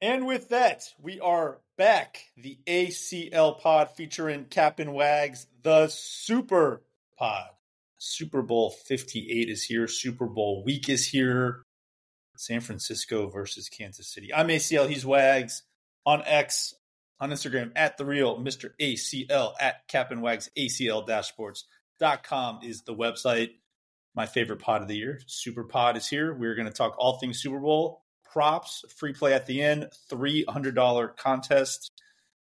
And with that, we are back. The ACL pod featuring Cappin Wags, the Super Pod. Super Bowl 58 is here. Super Bowl week is here. San Francisco versus Kansas City. I'm ACL. He's Wags on X, on Instagram at the real Mr. ACL at Cappin Wags. ACL dashboards.com is the website. My favorite pod of the year. Super Pod is here. We're going to talk all things Super Bowl props, free play at the end, $300 contest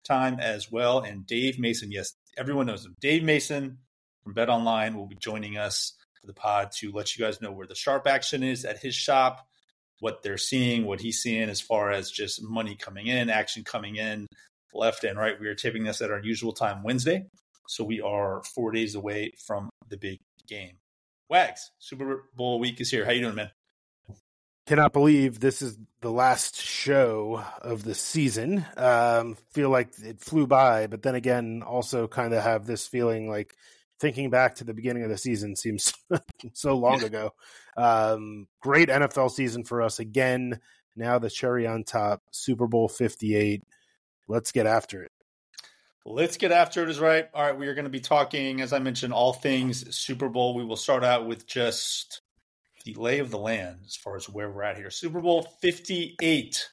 time as well. And Dave Mason, yes, everyone knows him. Dave Mason from BetOnline will be joining us for the pod to let you guys know where the sharp action is at his shop, what they're seeing, what he's seeing as far as just money coming in, action coming in left and right. We are taping this at our usual time Wednesday. So we are four days away from the big game. Wags, Super Bowl week is here. How you doing, man? Cannot believe this is the last show of the season. Um, feel like it flew by, but then again, also kind of have this feeling like thinking back to the beginning of the season seems so long ago. Um, great NFL season for us again. Now the cherry on top, Super Bowl 58. Let's get after it. Let's get after it is right. All right, we are going to be talking, as I mentioned, all things Super Bowl. We will start out with just the lay of the land as far as where we're at here. Super Bowl 58,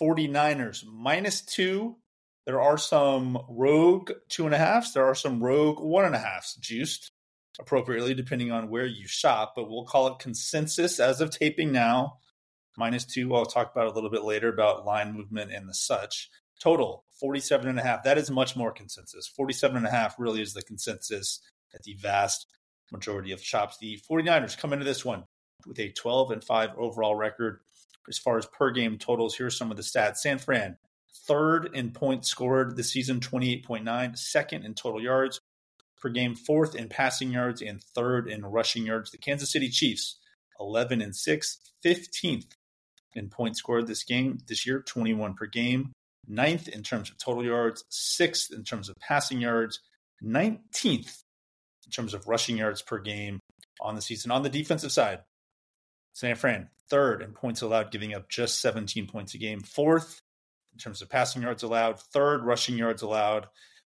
49ers minus two. There are some rogue two and a halfs. There are some rogue one and a halfs juiced appropriately depending on where you shop, but we'll call it consensus as of taping now. Minus two. I'll talk about a little bit later about line movement and the such. Total 47 and a half. That is much more consensus. 47 and a half really is the consensus at the vast majority of shops. The 49ers come into this one with a 12 and 5 overall record. As far as per game totals, here's some of the stats. San Fran, third in points scored this season, 28.9, second in total yards per game, fourth in passing yards, and third in rushing yards. The Kansas City Chiefs, 11 and 6, 15th in points scored this game this year, 21 per game, ninth in terms of total yards, sixth in terms of passing yards, 19th in terms of rushing yards per game on the season. On the defensive side, San Fran, third in points allowed, giving up just 17 points a game. Fourth in terms of passing yards allowed, third rushing yards allowed.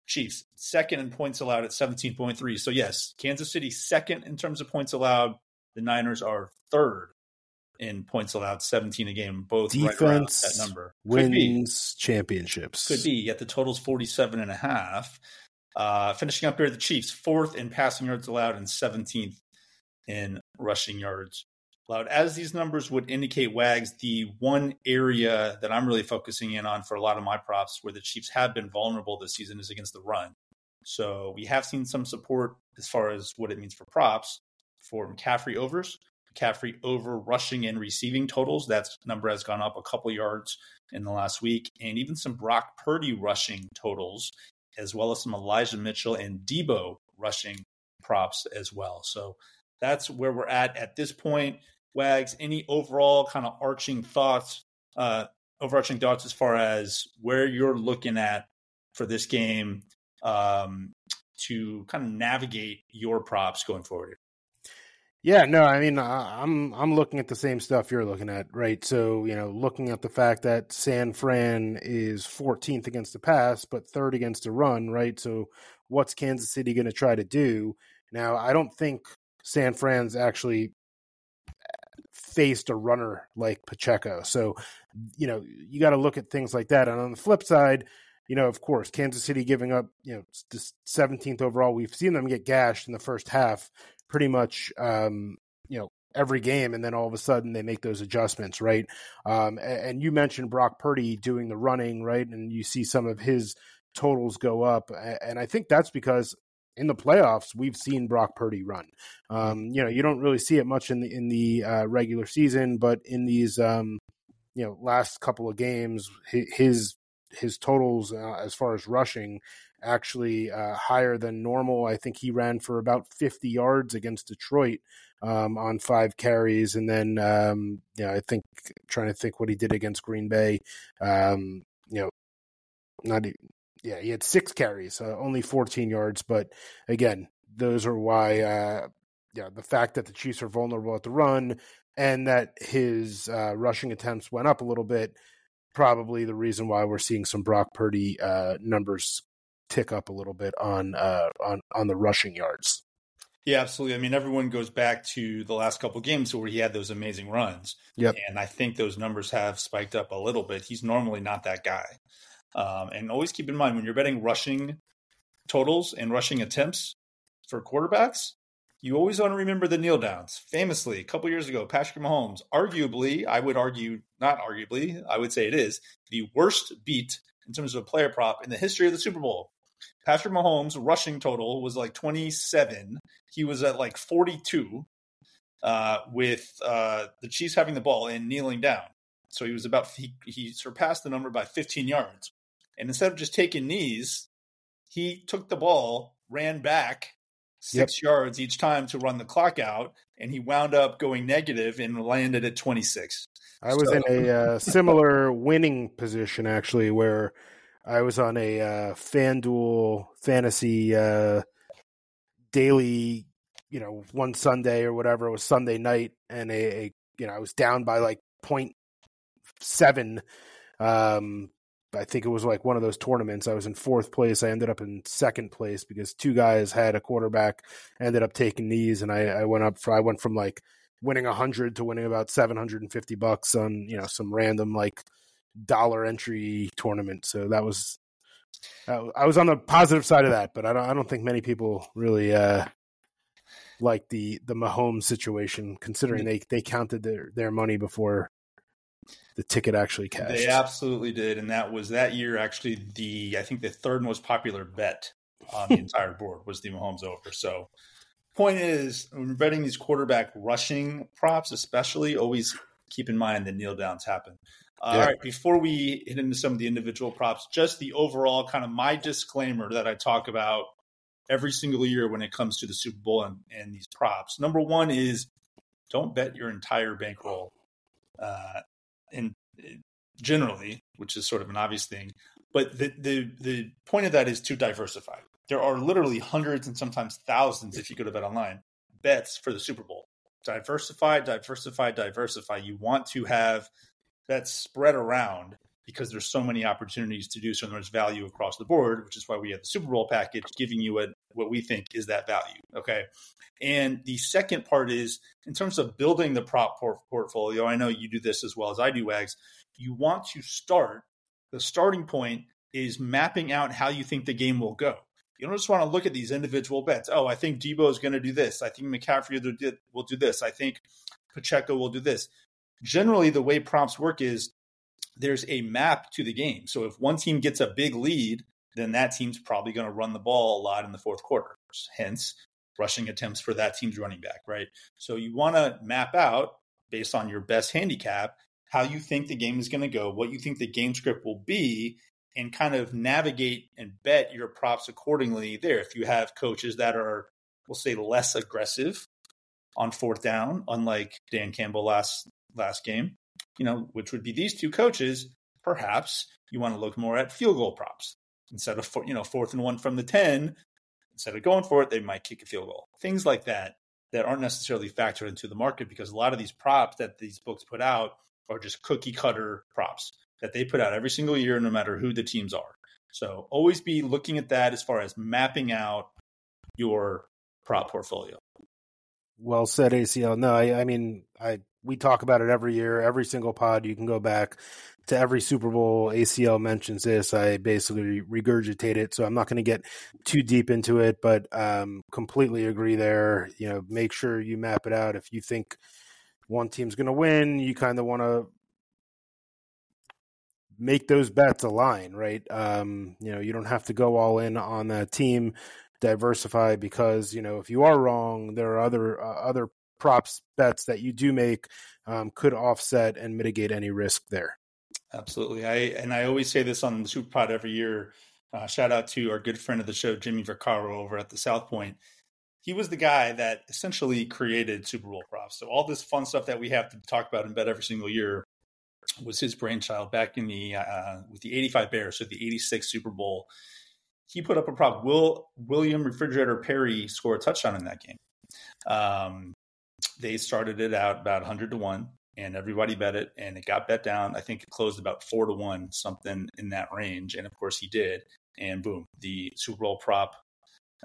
Chiefs, second in points allowed at 17.3. So, yes, Kansas City, second in terms of points allowed. The Niners are third in points allowed, 17 a game. Both defense right that number. Could wins be. championships. Could be. Yet the total's 47 and a half. Uh, finishing up here, the Chiefs, fourth in passing yards allowed and 17th in rushing yards allowed. As these numbers would indicate, Wags, the one area that I'm really focusing in on for a lot of my props where the Chiefs have been vulnerable this season is against the run. So we have seen some support as far as what it means for props for McCaffrey overs. McCaffrey over rushing and receiving totals. That number has gone up a couple yards in the last week. And even some Brock Purdy rushing totals, as well as some Elijah Mitchell and Deebo rushing props as well. So that's where we're at at this point. Wags, any overall kind of arching thoughts, uh, overarching thoughts as far as where you're looking at for this game um, to kind of navigate your props going forward? Yeah, no, I mean, I'm I'm looking at the same stuff you're looking at, right? So, you know, looking at the fact that San Fran is 14th against the pass, but third against the run, right? So, what's Kansas City going to try to do? Now, I don't think San Fran's actually faced a runner like Pacheco. So, you know, you got to look at things like that. And on the flip side, you know, of course, Kansas City giving up, you know, the 17th overall. We've seen them get gashed in the first half pretty much, um, you know, every game. And then all of a sudden they make those adjustments, right? Um, and you mentioned Brock Purdy doing the running, right? And you see some of his totals go up. And I think that's because in the playoffs, we've seen Brock Purdy run. Um, you know, you don't really see it much in the in the uh, regular season, but in these um, you know last couple of games, his his totals uh, as far as rushing actually uh, higher than normal. I think he ran for about 50 yards against Detroit um, on five carries, and then um, you know I think trying to think what he did against Green Bay. Um, you know, not yeah, he had six carries, uh, only 14 yards, but again, those are why. Uh, yeah, the fact that the Chiefs are vulnerable at the run and that his uh, rushing attempts went up a little bit probably the reason why we're seeing some Brock Purdy uh, numbers tick up a little bit on uh, on on the rushing yards. Yeah, absolutely. I mean, everyone goes back to the last couple games where he had those amazing runs. Yep. And I think those numbers have spiked up a little bit. He's normally not that guy. Um, and always keep in mind when you're betting rushing totals and rushing attempts for quarterbacks, you always want to remember the kneel downs. Famously, a couple years ago, Patrick Mahomes, arguably, I would argue, not arguably, I would say it is the worst beat in terms of a player prop in the history of the Super Bowl. Patrick Mahomes' rushing total was like 27. He was at like 42 uh, with uh, the Chiefs having the ball and kneeling down. So he was about, he, he surpassed the number by 15 yards. And instead of just taking knees, he took the ball, ran back six yep. yards each time to run the clock out, and he wound up going negative and landed at 26. I was so. in a uh, similar winning position actually, where I was on a uh, FanDuel fantasy uh, daily, you know, one Sunday or whatever. It was Sunday night, and a, a you know I was down by like point seven. Um, I think it was like one of those tournaments. I was in fourth place. I ended up in second place because two guys had a quarterback, ended up taking knees, and I, I went up. For, I went from like winning a hundred to winning about seven hundred and fifty bucks on you know some random like dollar entry tournament. So that was I was on the positive side of that, but I don't I don't think many people really uh, like the the Mahomes situation, considering they they counted their their money before the ticket actually cashed. They absolutely did, and that was that year actually the I think the third most popular bet on the entire board was the Mahomes over. So point is when we're betting these quarterback rushing props, especially always keep in mind that kneel downs happen. Uh, yeah. All right, before we hit into some of the individual props, just the overall kind of my disclaimer that I talk about every single year when it comes to the Super Bowl and, and these props. Number one is don't bet your entire bankroll. Uh, and uh, generally, which is sort of an obvious thing, but the, the the point of that is to diversify. There are literally hundreds and sometimes thousands, if you go to BetOnline, bets for the Super Bowl. Diversify, diversify, diversify. You want to have that spread around because there's so many opportunities to do so and there's value across the board, which is why we have the Super Bowl package giving you a, what we think is that value. Okay. And the second part is in terms of building the prop portfolio, I know you do this as well as I do, Wags. You want to start, the starting point is mapping out how you think the game will go. You don't just want to look at these individual bets. Oh, I think Deebo is going to do this. I think McCaffrey will do this. I think Pacheco will do this generally the way prompts work is there's a map to the game. So if one team gets a big lead, then that team's probably going to run the ball a lot in the fourth quarter. Hence, rushing attempts for that team's running back, right? So you want to map out based on your best handicap how you think the game is going to go, what you think the game script will be, and kind of navigate and bet your props accordingly there. If you have coaches that are, we'll say, less aggressive on fourth down, unlike Dan Campbell last last game, you know, which would be these two coaches, perhaps you want to look more at field goal props instead of you know fourth and one from the ten. Instead of going for it, they might kick a field goal. Things like that that aren't necessarily factored into the market because a lot of these props that these books put out are just cookie cutter props that they put out every single year, no matter who the teams are. So always be looking at that as far as mapping out your prop portfolio. Well said, ACL. No, I, I mean, I we talk about it every year, every single pod. You can go back to every Super Bowl. ACL mentions this. I basically regurgitate it, so I'm not going to get too deep into it, but um, completely agree there. You know, make sure you map it out. If you think one team's going to win, you kind of want to make those bets align, right? Um, you know, you don't have to go all in on that team diversify because you know if you are wrong, there are other uh, other props bets that you do make um, could offset and mitigate any risk there. Absolutely, I and I always say this on the Super Pod every year. Uh, shout out to our good friend of the show, Jimmy Vaccaro, over at the South Point. He was the guy that essentially created Super Bowl props. So all this fun stuff that we have to talk about in bet every single year was his brainchild back in the uh, with the '85 Bears, so the '86 Super Bowl. He put up a prop. Will William Refrigerator Perry score a touchdown in that game? Um, they started it out about 100 to one, and everybody bet it, and it got bet down. I think it closed about four to one, something in that range. And of course, he did. And boom, the Super Bowl prop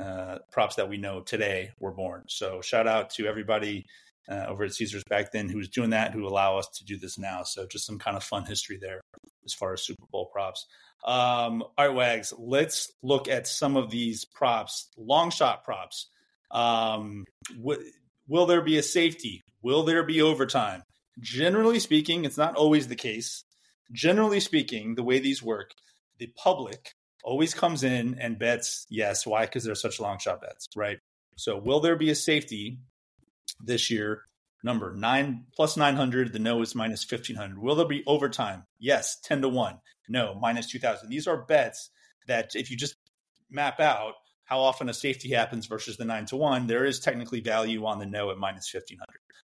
uh, props that we know today were born. So shout out to everybody uh, over at Caesars back then who was doing that, who allow us to do this now. So just some kind of fun history there as far as Super Bowl props. Um, all right, Wags, let's look at some of these props, long shot props. Um, will there be a safety? Will there be overtime? Generally speaking, it's not always the case. Generally speaking, the way these work, the public always comes in and bets yes. Why? Because they're such long shot bets, right? So, will there be a safety this year? Number nine plus 900. The no is minus 1500. Will there be overtime? Yes, 10 to 1. No, minus 2000. These are bets that if you just map out how often a safety happens versus the 9 to 1, there is technically value on the no at minus 1500.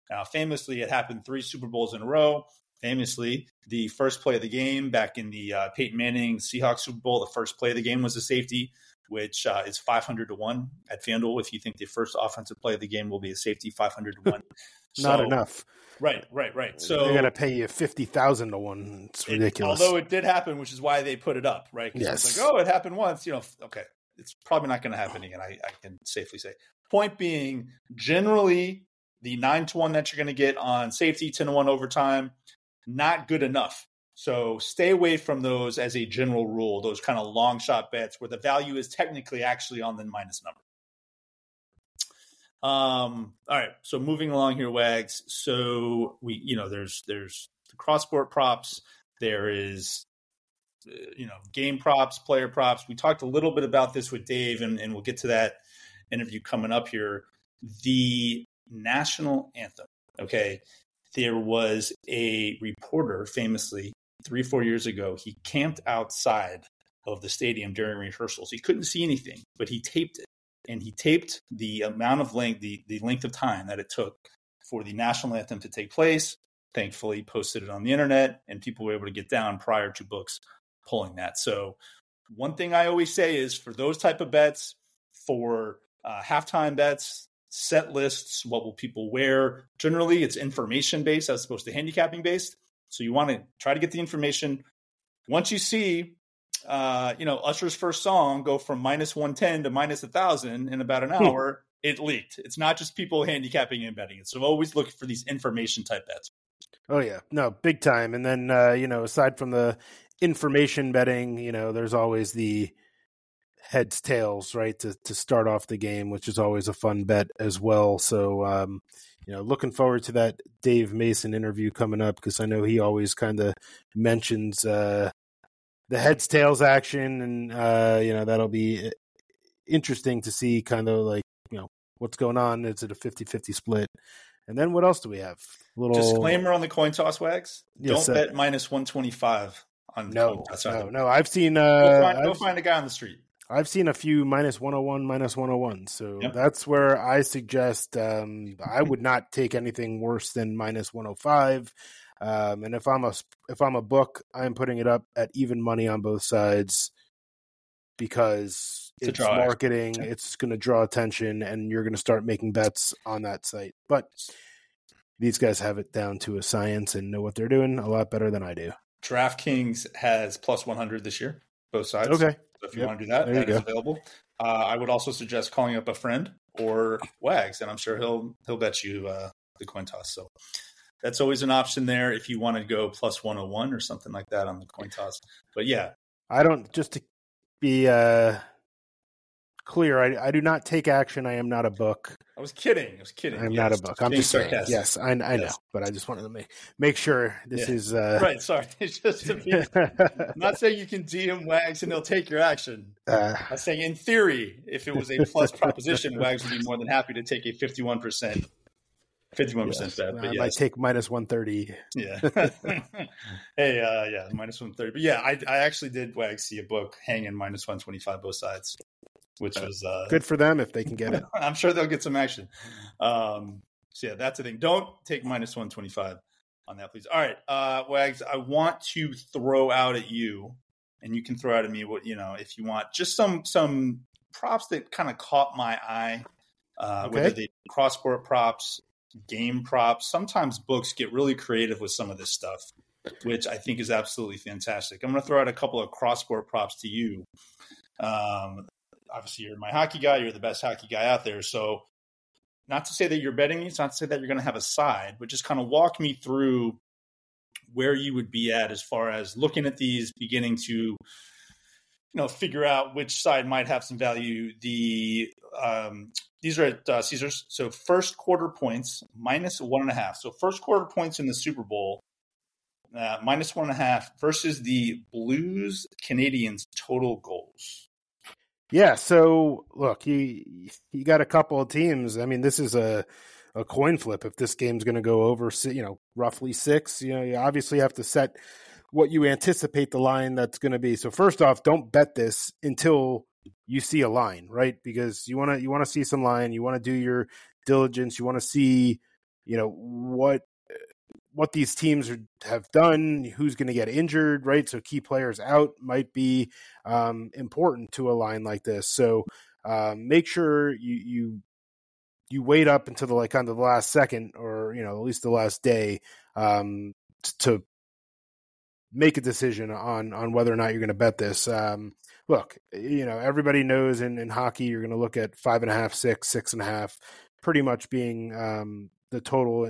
Now, famously, it happened three Super Bowls in a row. Famously, the first play of the game back in the uh, Peyton Manning Seahawks Super Bowl, the first play of the game was a safety which uh, is 500 to 1 at FanDuel. If you think the first offensive play of the game will be a safety, 500 to 1. Not so, enough. Right, right, right. So they're going to pay you 50,000 to 1. It's ridiculous. It, although it did happen, which is why they put it up, right? Yes. It's like, oh, it happened once. You know, okay. It's probably not going to happen again, I, I can safely say. Point being, generally, the 9 to 1 that you're going to get on safety, 10 to 1 overtime, not good enough so stay away from those as a general rule, those kind of long shot bets where the value is technically actually on the minus number. Um, all right, so moving along here, Wags. So we, you know, there's there's the cross sport props. There is, uh, you know, game props, player props. We talked a little bit about this with Dave, and, and we'll get to that interview coming up here. The national anthem. Okay, there was a reporter famously three, four years ago, he camped outside of the stadium during rehearsals. He couldn't see anything, but he taped it. And he taped the amount of length, the, the length of time that it took for the national anthem to take place. Thankfully, posted it on the internet, and people were able to get down prior to books pulling that. So, one thing I always say is for those type of bets, for uh, halftime bets, set lists, what will people wear? Generally, it's information based as opposed to handicapping based. So you want to try to get the information. Once you see, uh, you know, Usher's first song go from minus 110 to minus 1,000 in about an hmm. hour, it leaked. It's not just people handicapping and betting it. So always look for these information type bets. Oh, yeah. No, big time. And then, uh, you know, aside from the information betting, you know, there's always the heads tails right to to start off the game which is always a fun bet as well so um you know, looking forward to that Dave Mason interview coming up because I know he always kind of mentions uh, the heads tails action, and uh, you know that'll be uh, interesting to see kind of like you know what's going on. Is it a 50-50 split? And then what else do we have? A little disclaimer on the coin toss wags. Yes, Don't uh, bet minus one twenty five on no, no, no. I've seen. Uh, go, find, go find a guy on the street. I've seen a few minus 101, minus 101. So yep. that's where I suggest um, I would not take anything worse than minus 105. Um, and if I'm a if I'm a book, I'm putting it up at even money on both sides because it's, it's marketing. It's going to draw attention, and you're going to start making bets on that site. But these guys have it down to a science and know what they're doing a lot better than I do. DraftKings has plus 100 this year, both sides. Okay. So if you yep. want to do that, there that is available. Uh, I would also suggest calling up a friend or Wags, and I'm sure he'll he'll bet you uh, the coin toss. So that's always an option there if you want to go plus 101 or something like that on the coin toss. But yeah, I don't just to be uh, clear, I, I do not take action. I am not a book. I was kidding. I was kidding. I'm yes. not a book. I'm just saying. sarcastic. Yes, I, I Yes. know, but I just wanted to make make sure this Yeah. is uh, Right. Sorry. It's just to be, I'm not saying you can DM Wags and they'll take your action. uh, I'm saying in theory, if it was a plus proposition, Wags would be more than happy to take a 51%, 51% yes. bet. I But might yes. take minus one thirty. Yeah. hey, uh, yeah, minus 130. But yeah, I, I actually did Wags see a book hanging minus 125 both sides, which was uh, Good for them if they can get it. I'm sure they'll get some action. Um, so yeah, that's the thing. Don't take minus 125 on that, please. All right, uh, Wags, I want to throw out at you, and you can throw out at me what you know if you want. Just some some props that kind of caught my eye. Uh, Okay. Whether they cross sport props, game props. Sometimes books get really creative with some of this stuff, which I think is absolutely fantastic. I'm going to throw out a couple of cross sport props to you. Um, obviously you're my hockey guy. You're the best hockey guy out there. So, not to say that you're betting me. It's not to say that you're going to have a side, but just kind of walk me through where you would be at as far as looking at these, beginning to, you know, figure out which side might have some value. The um, these are at uh, Caesars. So first quarter points minus one and a half. So first quarter points in the Super Bowl. Uh, minus one and a half versus the Blues Canadiens total goals. Yeah. So look, you you got a couple of teams. I mean, this is a a coin flip. If this game's going to go over, you know, roughly six, you know, you obviously have to set what you anticipate the line that's going to be. So first off, don't bet this until you see a line, right? Because you want to you want to see some line. You want to do your diligence. You want to see, you know, what what these teams are, have done, who's going to get injured, right? So key players out might be um, important to a line like this. So um, make sure you you you wait up until the like on the last second, or you know at least the last day um, to make a decision on on whether or not you're going to bet this. Um, look, you know everybody knows in, in hockey you're going to look at five and a half, six, six and a half, pretty much being um, the total.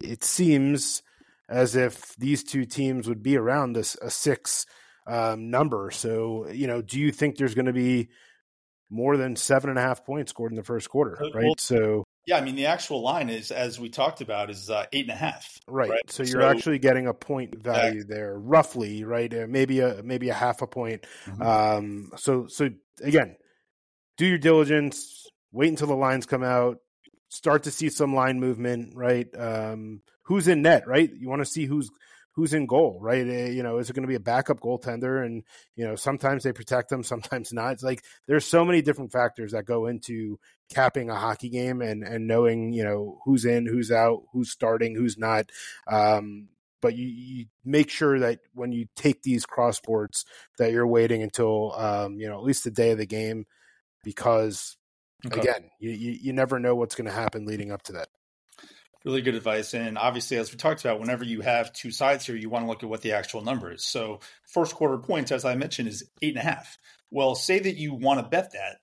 It, seems as if these two teams would be around this a six um, number. So, you know, do you think there's going to be more than seven and a half points scored in the first quarter? Well, Right. So, Yeah, I mean the actual line is, as we talked about, is uh, eight and a half. right. Right. So you're So- actually getting a point value there, roughly, right? Uh, maybe a maybe a half a point. Mhm. Um, so so again, do your diligence. Wait until the lines come out. Start to see some line movement, right? Um, who's in net, right? You want to see who's who's in goal, right? Uh, you know, is it going to be a backup goaltender? And you know, sometimes they protect them, sometimes not. It's like there's so many different factors that go into capping a hockey game and and knowing you know who's in, who's out, who's starting, who's not. Um, but you, you make sure that when you take these cross sports that you're waiting until um, you know at least the day of the game because Okay. again you, you, you never know what's going to happen leading up to that Really good advice. And obviously, as we talked about, whenever you have two sides here, you want to look at what the actual number is. So, first quarter points, as I mentioned, is eight and a half. Well, say that you want to bet that.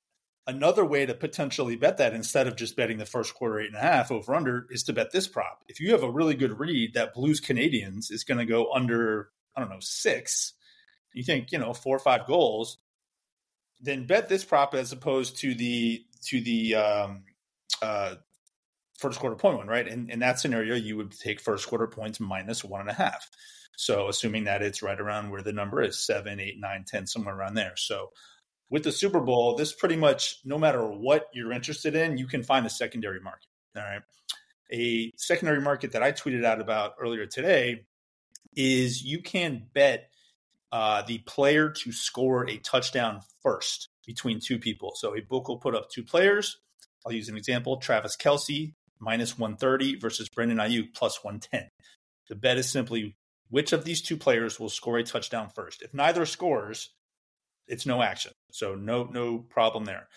Another way to potentially bet that instead of just betting the first quarter eight and a half over under is to bet this prop. If you have a really good read that Blues Canadiens is going to go under, I don't know, six, you think, you know, four or five goals, then bet this prop as opposed to the to the um, uh, first quarter point one, right? In, in that scenario, you would take first quarter points minus one and a half. So assuming that it's right around where the number is seven, eight, nine, ten, somewhere around there. So with the Super Bowl, this pretty much no matter what you're interested in, you can find a secondary market. All right. A secondary market that I tweeted out about earlier today is you can bet uh, the player to score a touchdown first between two people. So a book will put up two players. I'll use an example Travis Kelce minus 130 versus Brandon Aiyuk plus 110. The bet is simply which of these two players will score a touchdown first. If neither scores, it's no action. So no no problem there.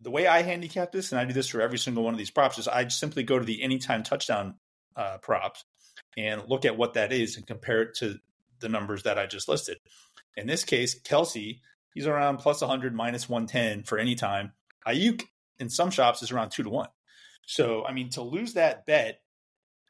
The way I handicap this, and I do this for every single one of these props, is I simply go to the anytime touchdown uh, props and look at what that is and compare it to the numbers that I just listed. In this case, Kelce, he's around plus 100, minus 110 for any time. Aiyuk in some shops is around two to one. So, I mean, to lose that bet,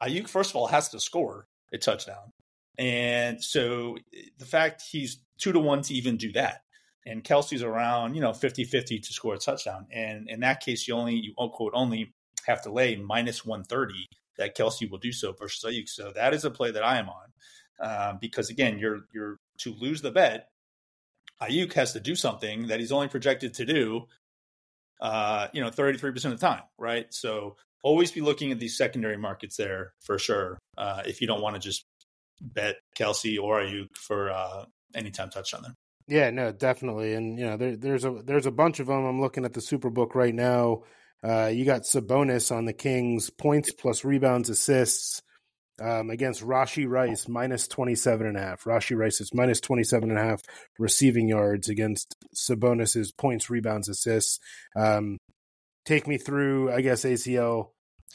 Aiyuk, first of all, has to score a touchdown. And so the fact he's two to one to even do that. and Kelce's around, you know, 50-50 to score a touchdown. And in that case, you only you quote only have to lay minus 130 that Kelce will do so versus Aiyuk. So that is a play that I am on. Um, because again, you're you're to lose the bet, Aiyuk has to do something that he's only projected to do uh, you know, 33% of the time, right? So always be looking at these secondary markets there for sure. Uh, if you don't want to just bet Kelce or Aiyuk for uh, anytime touchdown there. Yeah, no, definitely. And you know, there, there's a there's a bunch of them. I'm looking at the Superbook right now. Uh, you got Sabonis on the Kings, points plus rebounds, assists um, against Rashee Rice, minus 27 and a half. Rashee Rice is minus 27 and a half receiving yards against Sabonis's points, rebounds, assists. Um, take me through, I guess, ACL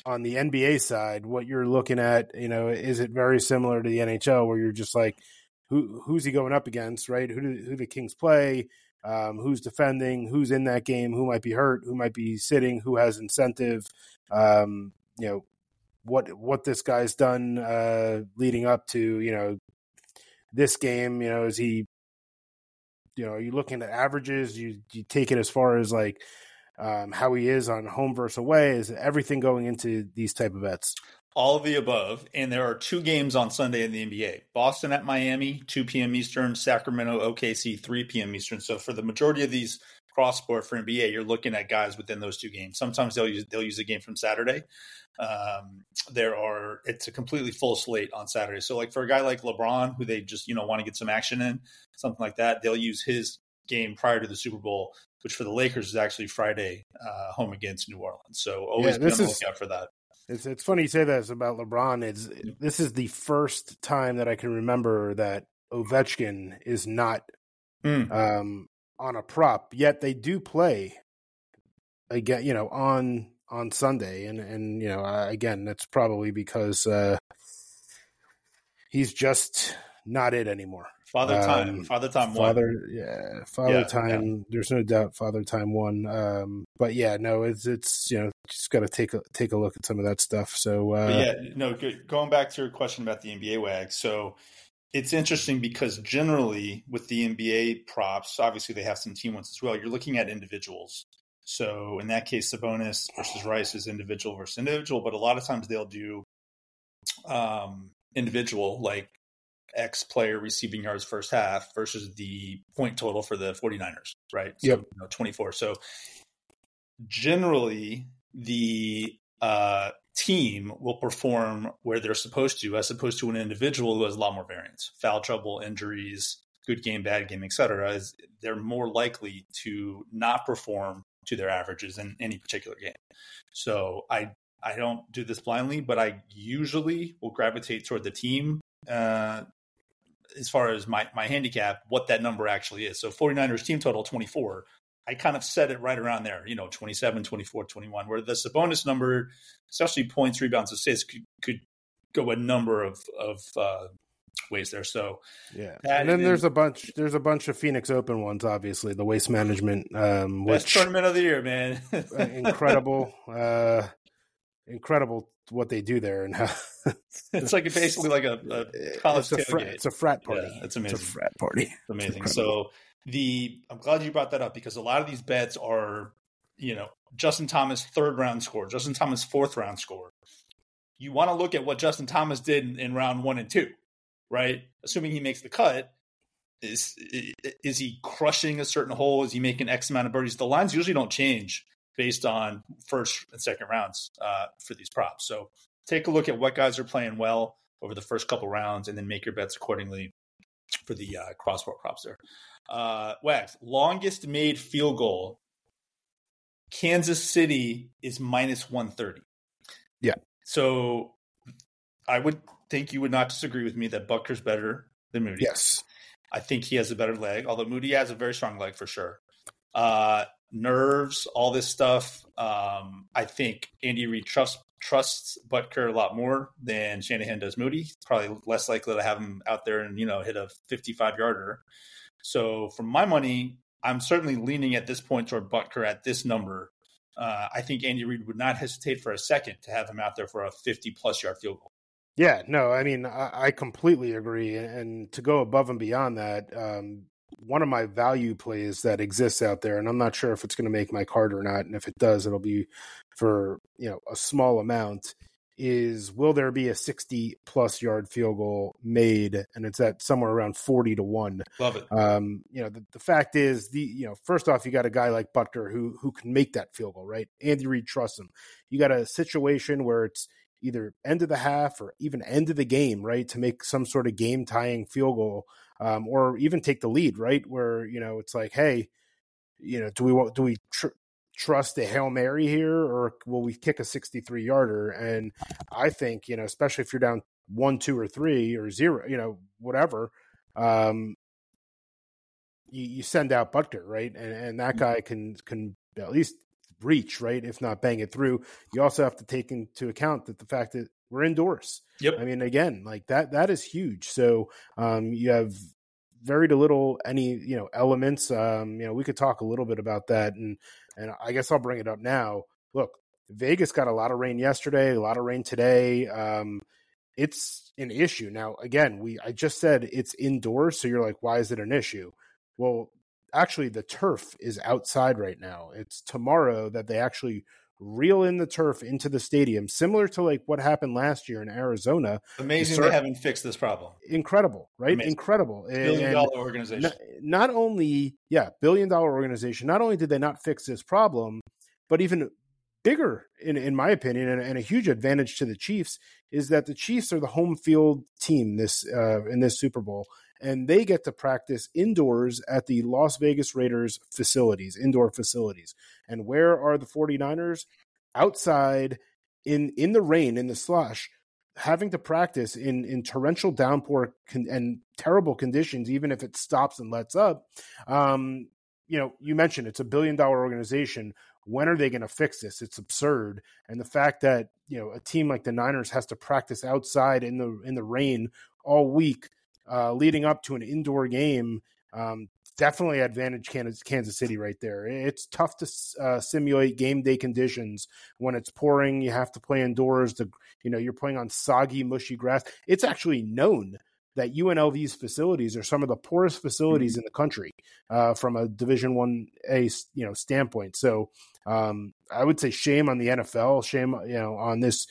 on the NBA side, what you're looking at, you know, is it very similar to the NHL where you're just like, who who's he going up against, right? Who do, who the Kings play? Um, who's defending? Who's in that game? Who might be hurt? Who might be sitting? Who has incentive? Um, you know, what what this guy's done uh, leading up to you know this game. You know, is he you know, are you looking at averages? You you take it as far as like um, how he is on home versus away? Is everything going into these type of bets? All of the above. And there are two games on Sunday in the NBA Boston at Miami, 2 p.m. Eastern, Sacramento, OKC, 3 p.m. Eastern. So for the majority of these cross sport for NBA, you're looking at guys within those two games. Sometimes they'll use they'll use a game from Saturday. Um, there are it's a completely full slate on Saturday. So like for a guy like LeBron, who they just you know want to get some action in, something like that, they'll use his game prior to the Super Bowl, which for the Lakers is actually Friday, uh, home against New Orleans. So always yeah, be on the lookout for that. It's it's funny you say that about LeBron. It's this is the first time that I can remember that Ovechkin is not mm. um, on a prop. Yet they do play again, you know, on on Sunday, and and you know, uh, again, that's probably because uh, he's just not it anymore. Father time, um, father time, father, one. yeah, father yeah, time. Yeah. There's no doubt, father time one. Um, but yeah, no, it's it's you know, just got to take a take a look at some of that stuff. So uh, yeah, no, good. going back to your question about the NBA wag, so it's interesting because generally with the NBA props, obviously they have some team ones as well. You're looking at individuals. So in that case, Sabonis versus Rice is individual versus individual, but a lot of times they'll do um, individual, like X player receiving yards first half versus the point total for the 49ers, right? So, yep. You know, 24. So generally, the uh, team will perform where they're supposed to, as opposed to an individual who has a lot more variance, foul trouble, injuries, good game, bad game, etc. Is they're more likely to not perform to their averages in any particular game. So I I don't do this blindly, but I usually will gravitate toward the team uh, as far as my, my handicap, what that number actually is. So 49ers team total 24. I kind of set it right around there, you know, 27, 24, 21, where the Sabonis number, especially points, rebounds, assists, could, could go a number of, of uh, ways there. So yeah, and then there's a bunch. There's a bunch of Phoenix Open ones. Obviously, the waste management um, best which, tournament of the year, man. Incredible, uh, incredible what they do there and how it's like basically like a, a college it's a, frat, it's a frat party. Yeah, it's amazing. It's a frat party. It's amazing. It's so the I'm glad you brought that up because a lot of these bets are, you know, Justin Thomas third round score, Justin Thomas fourth round score. You want to look at what Justin Thomas did in, in round one and two right? Assuming he makes the cut, is is he crushing a certain hole? Is he making X amount of birdies? The lines usually don't change based on first and second rounds uh, for these props. So take a look at what guys are playing well over the first couple rounds, and then make your bets accordingly for the uh, crossbar props there. Uh, Wags longest made field goal. Kansas City is minus one thirty. Yeah. So I would think you would not disagree with me that Butker's better than Moody. Yes. I think he has a better leg, although Moody has a very strong leg for sure. Uh, nerves, all this stuff. Um, I think Andy Reid trusts trusts Butker a lot more than Shanahan does Moody. Probably less likely to have him out there and you know hit a 55 yarder. So for my money, I'm certainly leaning at this point toward Butker at this number. Uh, I think Andy Reid would not hesitate for a second to have him out there for a 50 plus yard field goal. Yeah, no, I mean, I, I completely agree. And to go above and beyond that, um, one of my value plays that exists out there, and I'm not sure if it's going to make my card or not. And if it does, it'll be for you know a small amount. Is will there be a 60 plus yard field goal made, and it's at somewhere around 40 to one. Love it. Um, you know, the, the fact is, the you know, first off, you got a guy like Butker who who can make that field goal, right? Andy Reid trusts him. You got a situation where it's either end of the half or even end of the game, right, to make some sort of game tying field goal, um, or even take the lead, right, where you know it's like, hey, you know, do we want do we tr- trust a hail mary here, or will we kick a sixty three yarder? And I think you know, especially if you're down one, two, or three, or zero, you know, whatever. Um, you, you send out Butker, right, and, and that guy can can at least reach, right? If not bang it through. You also have to take into account that the fact that we're indoors. Yep. I mean, again, like that that is huge. So um, you have very little any you know elements. Um, you know, we could talk a little bit about that, and and I guess I'll bring it up now. Look, Vegas got a lot of rain yesterday, a lot of rain today. Um, it's an issue now. Again, we I just said it's indoors, so you're like, why is it an issue? Well, actually the turf is outside right now. It's tomorrow that they actually reel in the turf into the stadium, similar to like what happened last year in Arizona. Amazing they haven't fixed this problem. Incredible, right? Amazing. Incredible. Billion and dollar organization. Not, not only, yeah, billion dollar organization. Not only did they not fix this problem, but even bigger, in in my opinion, and, and, a huge advantage to the Chiefs is that the Chiefs are the home field team this uh, in this Super Bowl, and they get to practice indoors at the Las Vegas Raiders facilities, indoor facilities. And where are the 49ers? Outside in in the rain, in the slush, having to practice in in torrential downpour con- and terrible conditions, even if it stops and lets up. Um, you know, you mentioned it's a billion dollar organization. When are they going to fix this? It's absurd. And the fact that you know a team like the Niners has to practice outside in the in the rain all week uh, leading up to an indoor game. Um, definitely advantage Kansas, Kansas City right there. It's tough to uh, simulate game day conditions when it's pouring. You have to play indoors. The you know you're playing on soggy, mushy grass. It's actually known that UNLV's facilities are some of the poorest facilities mm-hmm. in the country uh, from a Division One A you know standpoint. So um, I would say shame on the NFL, shame you know on this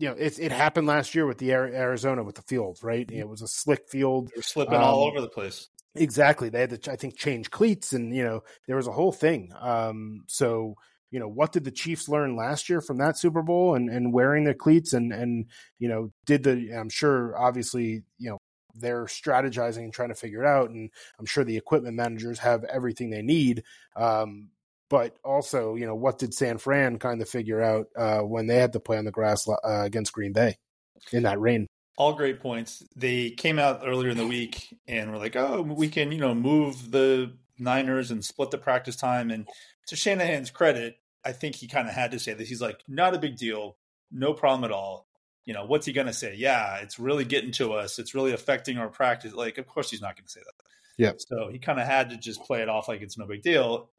you know, it, it happened last year with the Arizona with the field, right? It was a slick field. They're slipping um, all over the place. Exactly. They had to, I think, change cleats, and you know, there was a whole thing. Um, so, you know, what did the Chiefs learn last year from that Super Bowl and and wearing their cleats, and and you know, did the? I'm sure, obviously, you know, they're strategizing and trying to figure it out, and I'm sure the equipment managers have everything they need. Um, but also, you know, what did San Fran kind of figure out uh, when they had to play on the grass uh, against Green Bay in that rain? All great points. They came out earlier in the week and were like, "Oh, we can, you know, move the Niners and split the practice time." And to Shanahan's credit, I think he kind of had to say this. He's like, "Not a big deal, no problem at all." You know, what's he going to say? Yeah, it's really getting to us. It's really affecting our practice. Like, of course, he's not going to say that. Yeah. So he kind of had to just play it off like it's no big deal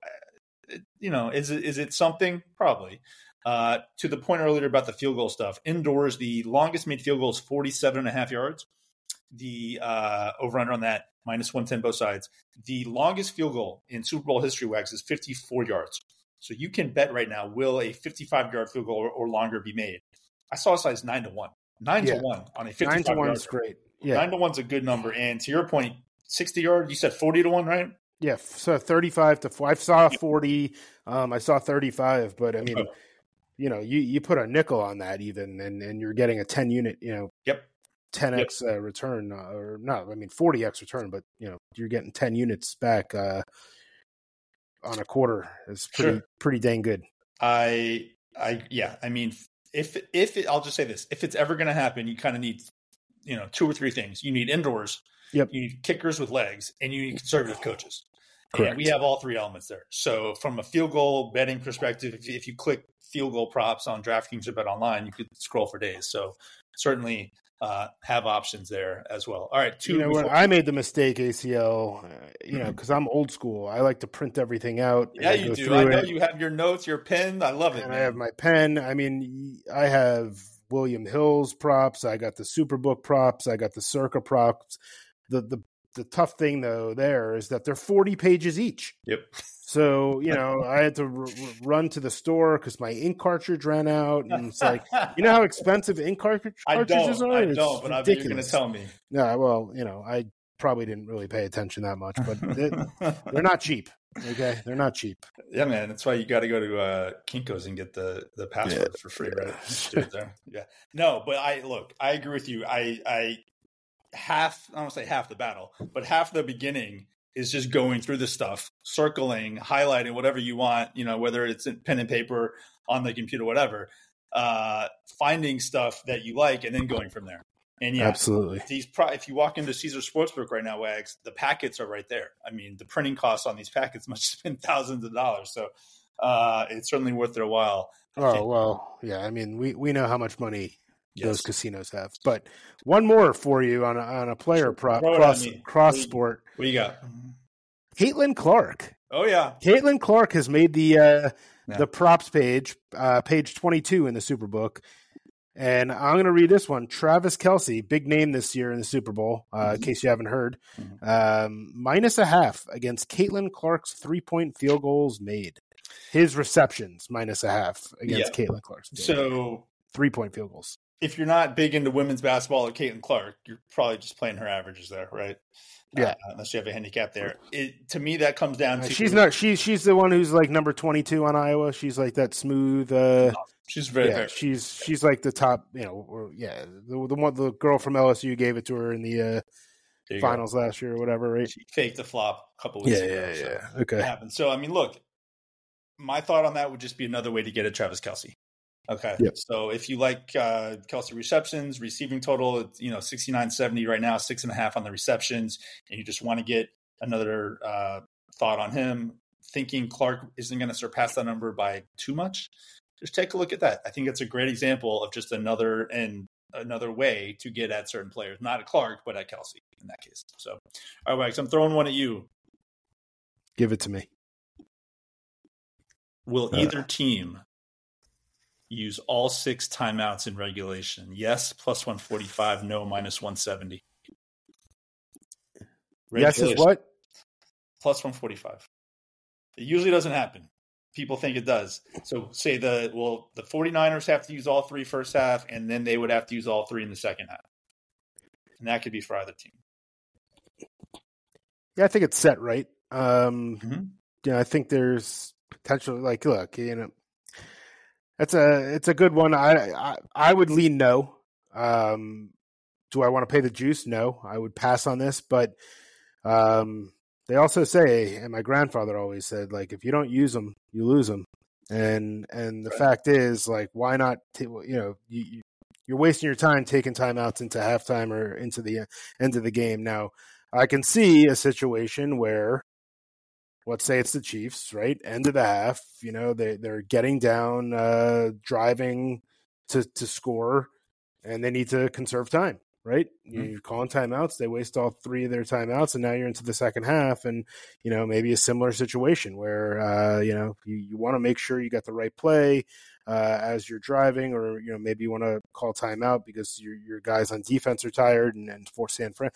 you know, is it, is it something? Probably. Uh, to the point earlier about the field goal stuff, indoors, the longest made field goal is 47 and a half yards. The uh, over under on that, minus 110 both sides. The longest field goal in Super Bowl history, Wags, is 54 yards. So you can bet right now, will a 55 yard field goal or, or longer be made? I saw a size 9 to 1. 9 yeah. to 1 on a 55 9 to 1 is great. Yeah. 9 to 1 is a good number. And to your point, 60 yard, you said 40 to 1, right? Yeah, so 35 to 4. I saw 40. Um, I saw 35, but I mean, oh. you know, you, you put a nickel on that even, and, and you're getting a 10 unit, you know, yep. 10x yep. Uh, return, uh, or not, I mean, 40x return, but, you know, you're getting 10 units back uh, on a quarter. It's pretty, sure. pretty dang good. I, I, yeah, I mean, if, if it, I'll just say this, if it's ever going to happen, you kind of need, you know, two or three things. You need indoors. Yep. You need kickers with legs, and you need conservative coaches. Correct. And we have all three elements there. So from a field goal betting perspective, if you, if you click field goal props on DraftKings or BetOnline, you could scroll for days. So certainly uh, have options there as well. All right, two. You know, when I made the mistake, ACL, uh, you know, because I'm old school, I like to print everything out. Yeah, you do. I know it. you have your notes, your pen. I love it. And man. I have my pen. I mean, I have William Hill's props. I got the Superbook props. I got the Circa props. The the the tough thing though there is that they're 40 pages each. Yep. So you know, I had to r- r- run to the store because my ink cartridge ran out, and it's like, you know how expensive ink cartridge- I cartridges don't. are. I It's don't. But I bet you're going to tell me. No, well, you know, I probably didn't really pay attention that much, but they, they're not cheap. Okay, they're not cheap. yeah, man. That's why you got to go to uh, Kinkos and get the the password for free, right? Just do it there. Yeah. No, but I look. I agree with you. I I half. I don't say half the battle, but half the beginning is just going through the stuff, circling, highlighting whatever you want. You know, whether it's in pen and paper on the computer, whatever. Uh, finding stuff that you like and then going from there. And yeah, Absolutely. these pro- if you walk into Caesar Sportsbook right now, Wags, the packets are right there. I mean, the printing costs on these packets must spend thousands of dollars. So uh, it's certainly worth their while. I Oh think- well, yeah. I mean, we we know how much money yes. those casinos have. But one more for you on a, on a player Sure. prop Throw it at cross cross What- sport. What you got? Caitlin Clark. Oh yeah, Caitlin Clark has made the uh, Yeah. the props page, uh, page twenty two in the Superbook. And I'm going to read this one. Travis Kelce, big name this year in the Super Bowl, uh, in Mhm. case you haven't heard, Mhm. um, minus a half against Caitlin Clark's three point field goals made. His receptions minus a half against Caitlin Clark's. So three point field goals. If you're not big into women's basketball at Caitlin Clark, you're probably just playing her averages there, right? Yeah. Uh, unless you have a handicap there. It to me that comes down Uh, to she's not. She's she's the one who's like number twenty two on Iowa. She's like that smooth. Uh, She's very yeah, very she's she's like the top. You know, or, yeah, the the one the girl from LSU gave it to her in the uh, you go. finals last year or whatever, right? She faked the flop a couple weeks ago. so. It Okay. happened. So I mean, look, my thought on that would just be another way to get at Travis Kelce. Okay. Yep. So if you like uh, Kelce receptions, receiving total, it's, you know, 69 70 right now, six and a half on the receptions, and you just want to get another uh, thought on him, thinking Clark isn't going to surpass that number by too much, just take a look at that. I think it's a great example of just another and another way to get at certain players, not at Clark, but at Kelce in that case. So, all right, Wags, I'm throwing one at you. Give it to me. Will Uh. either team use all six timeouts in regulation? Yes, plus 145. No, minus 170. Yes is what? Plus 145. It usually doesn't happen. People think it does. So say the well, the 49ers have to use all three first half, and then they would have to use all three in the second half. And that could be for either team. Yeah, I think it's set right. Um, Mhm. yeah, I think there's potential. Like, look, you know, it's a it's a good one. I I, I would lean no. Um, do I want to pay the juice? No, I would pass on this. But um, they also say, and my grandfather always said, like, if you don't use them, you lose them. And and the Right. fact is, like, why not? T- you know, you you're wasting your time taking timeouts into halftime or into the end of the game. Now, I can see a situation where, let's say it's the Chiefs, right? End of the half, you know, they they're getting down, uh, driving to to score, and they need to conserve time, right? Mhm. You're calling timeouts, they waste all three of their timeouts, and now you're into the second half, and you know maybe a similar situation where uh, you know you, you want to make sure you got the right play. Uh, as you're driving, or you know, maybe you want to call timeout because your your guys on defense are tired and, and force San Fran.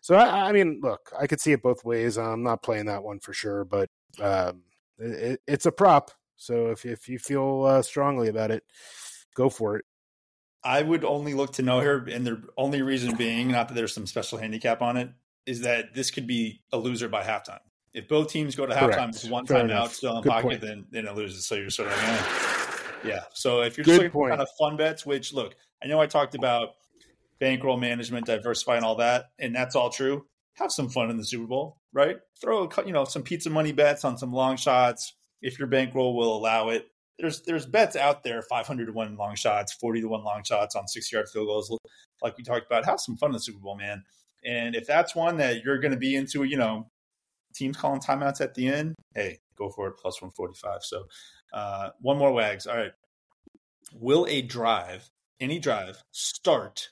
So I, I mean, look, I could see it both ways. I'm not playing that one for sure, but um, it, it's a prop. So if if you feel uh, strongly about it, go for it. I would only look to know her, and the only reason being, not that there's some special handicap on it, is that this could be a loser by halftime. If both teams go to halftime with one Fair timeout enough. still in Good pocket, point. then then it loses. So you're sort of like, eh. yeah. So if you're Good just looking point. for kind of fun bets, which look, I know I talked about bankroll management, diversifying all that, and that's all true. Have some fun in the Super Bowl, right? Throw a, you know some pizza money bets on some long shots if your bankroll will allow it. There's there's bets out there, 500 to one long shots, 40 to one long shots on six yard field goals, like we talked about. Have some fun in the Super Bowl, man. And if that's one that you're going to be into, you know, teams calling timeouts at the end, hey, go for it. Plus 145. So uh, one more wags. All right. Will a drive, any drive, start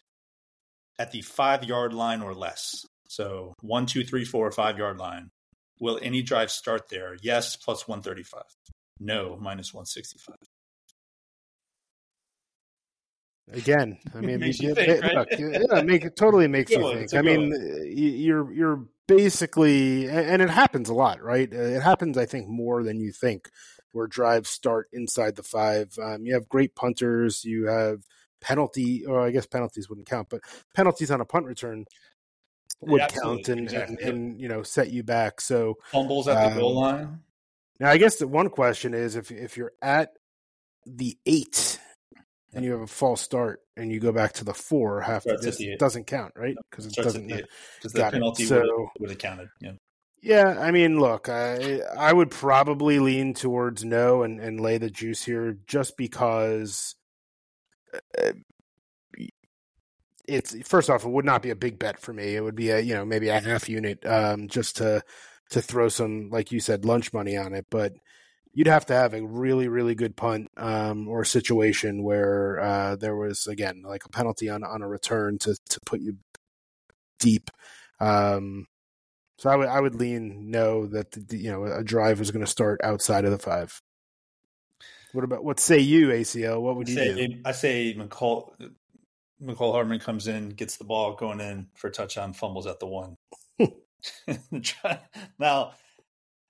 at the five yard line or less? So one, two, three, four, five yard line. Will any drive start there? Yes, plus 135. No, minus 165. Again, I mean, Makes you- you think, look, right? yeah, make it totally makes Good you think. It's a I good mean, y- you're you're basically, and it happens a lot, right? It happens, I think, more than you think, where drives start inside the five. Um, you have great punters, you have penalty, or I guess penalties wouldn't count, but penalties on a punt return would yeah, count and, exactly. and, and, you know set you back. So fumbles at the goal um, line. Now, I guess the one question is if if you're at the eight and you have a false start and you go back to the four, half this doesn't count, right? Because it doesn't because the penalty so, would have counted. Yeah. Yeah, I mean, look, I I would probably lean towards no and, and lay the juice here just because it's first off, it would not be a big bet for me. It would be a you know maybe a half unit um, just to to throw some like you said lunch money on it, but you'd have to have a really really good punt um, or situation where uh, there was again like a penalty on on a return to to put you deep. Um, so I would I would lean no that the, you know a drive was going to start outside of the five. What about what say you ACL? What would I you say, do? I say Mecole Mecole Hardman comes in, gets the ball going in for a touchdown, fumbles at the one. now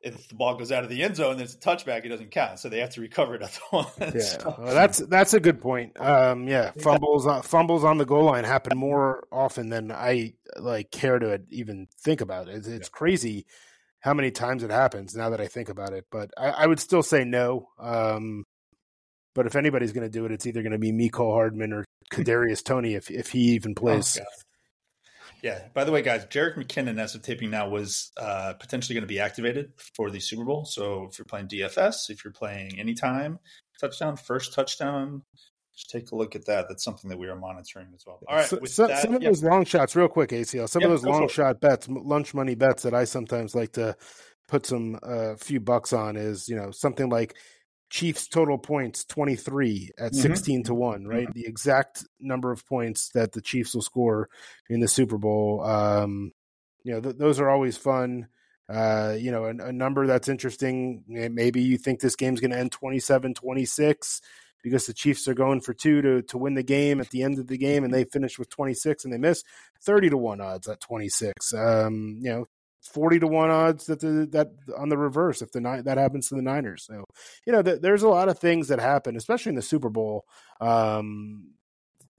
if the ball goes out of the end zone, there's a touchback. It doesn't count, so they have to recover it at the one. Yeah, so, well, that's that's a good point. Um, yeah, fumbles uh, fumbles on the goal line happen more often than I like care to even think about. It's, it's yeah. crazy how many times it happens now that I think about it. But I, I would still say no. Um, but if anybody's going to do it, it's either going to be Mecole Hardman or Kadarius Toney if if he even oh, plays. Oh, yeah. By the way, guys, Jerick McKinnon, as of taping now, was uh, potentially going to be activated for the Super Bowl. So if you're playing DFS, if you're playing anytime touchdown, first touchdown, just take a look at that. That's something that we are monitoring as well. All right. So, so, that, some of those long shots, real quick, ACL. Some of those long shot bets, lunch money bets that I sometimes like to put some a uh, few bucks on is you know something like Chiefs total points 23 at mm-hmm. 16 to 1, right? Mm-hmm. The exact number of points that the Chiefs will score in the Super Bowl. Um, you know, th- those are always fun. Uh, you know, a, a, number that's interesting. Maybe you think this game's going to end 27 26 because the Chiefs are going for two to, to win the game at the end of the game and they finish with 26 and they miss 30 to 1 odds at 26. Um, you know, forty to one odds that the, that on the reverse if the that happens to the Niners. So you know th- there's a lot of things that happen, especially in the Super Bowl, um,